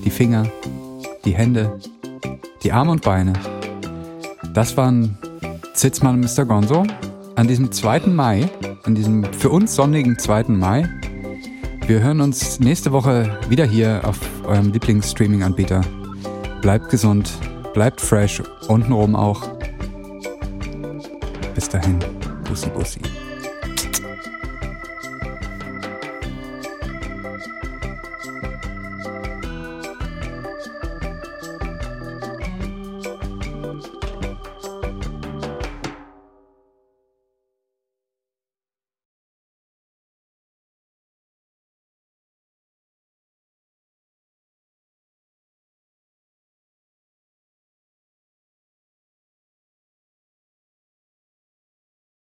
B: Die Finger, die Hände, die Arme und Beine. Das waren Zitzmann und Mr. Gonzo an diesem 2. Mai, an diesem für uns sonnigen 2. Mai. Wir hören uns nächste Woche wieder hier auf eurem Lieblingsstreaming-Anbieter. Bleibt gesund, bleibt fresh, untenrum auch. Bis dahin, Bussi Bussi.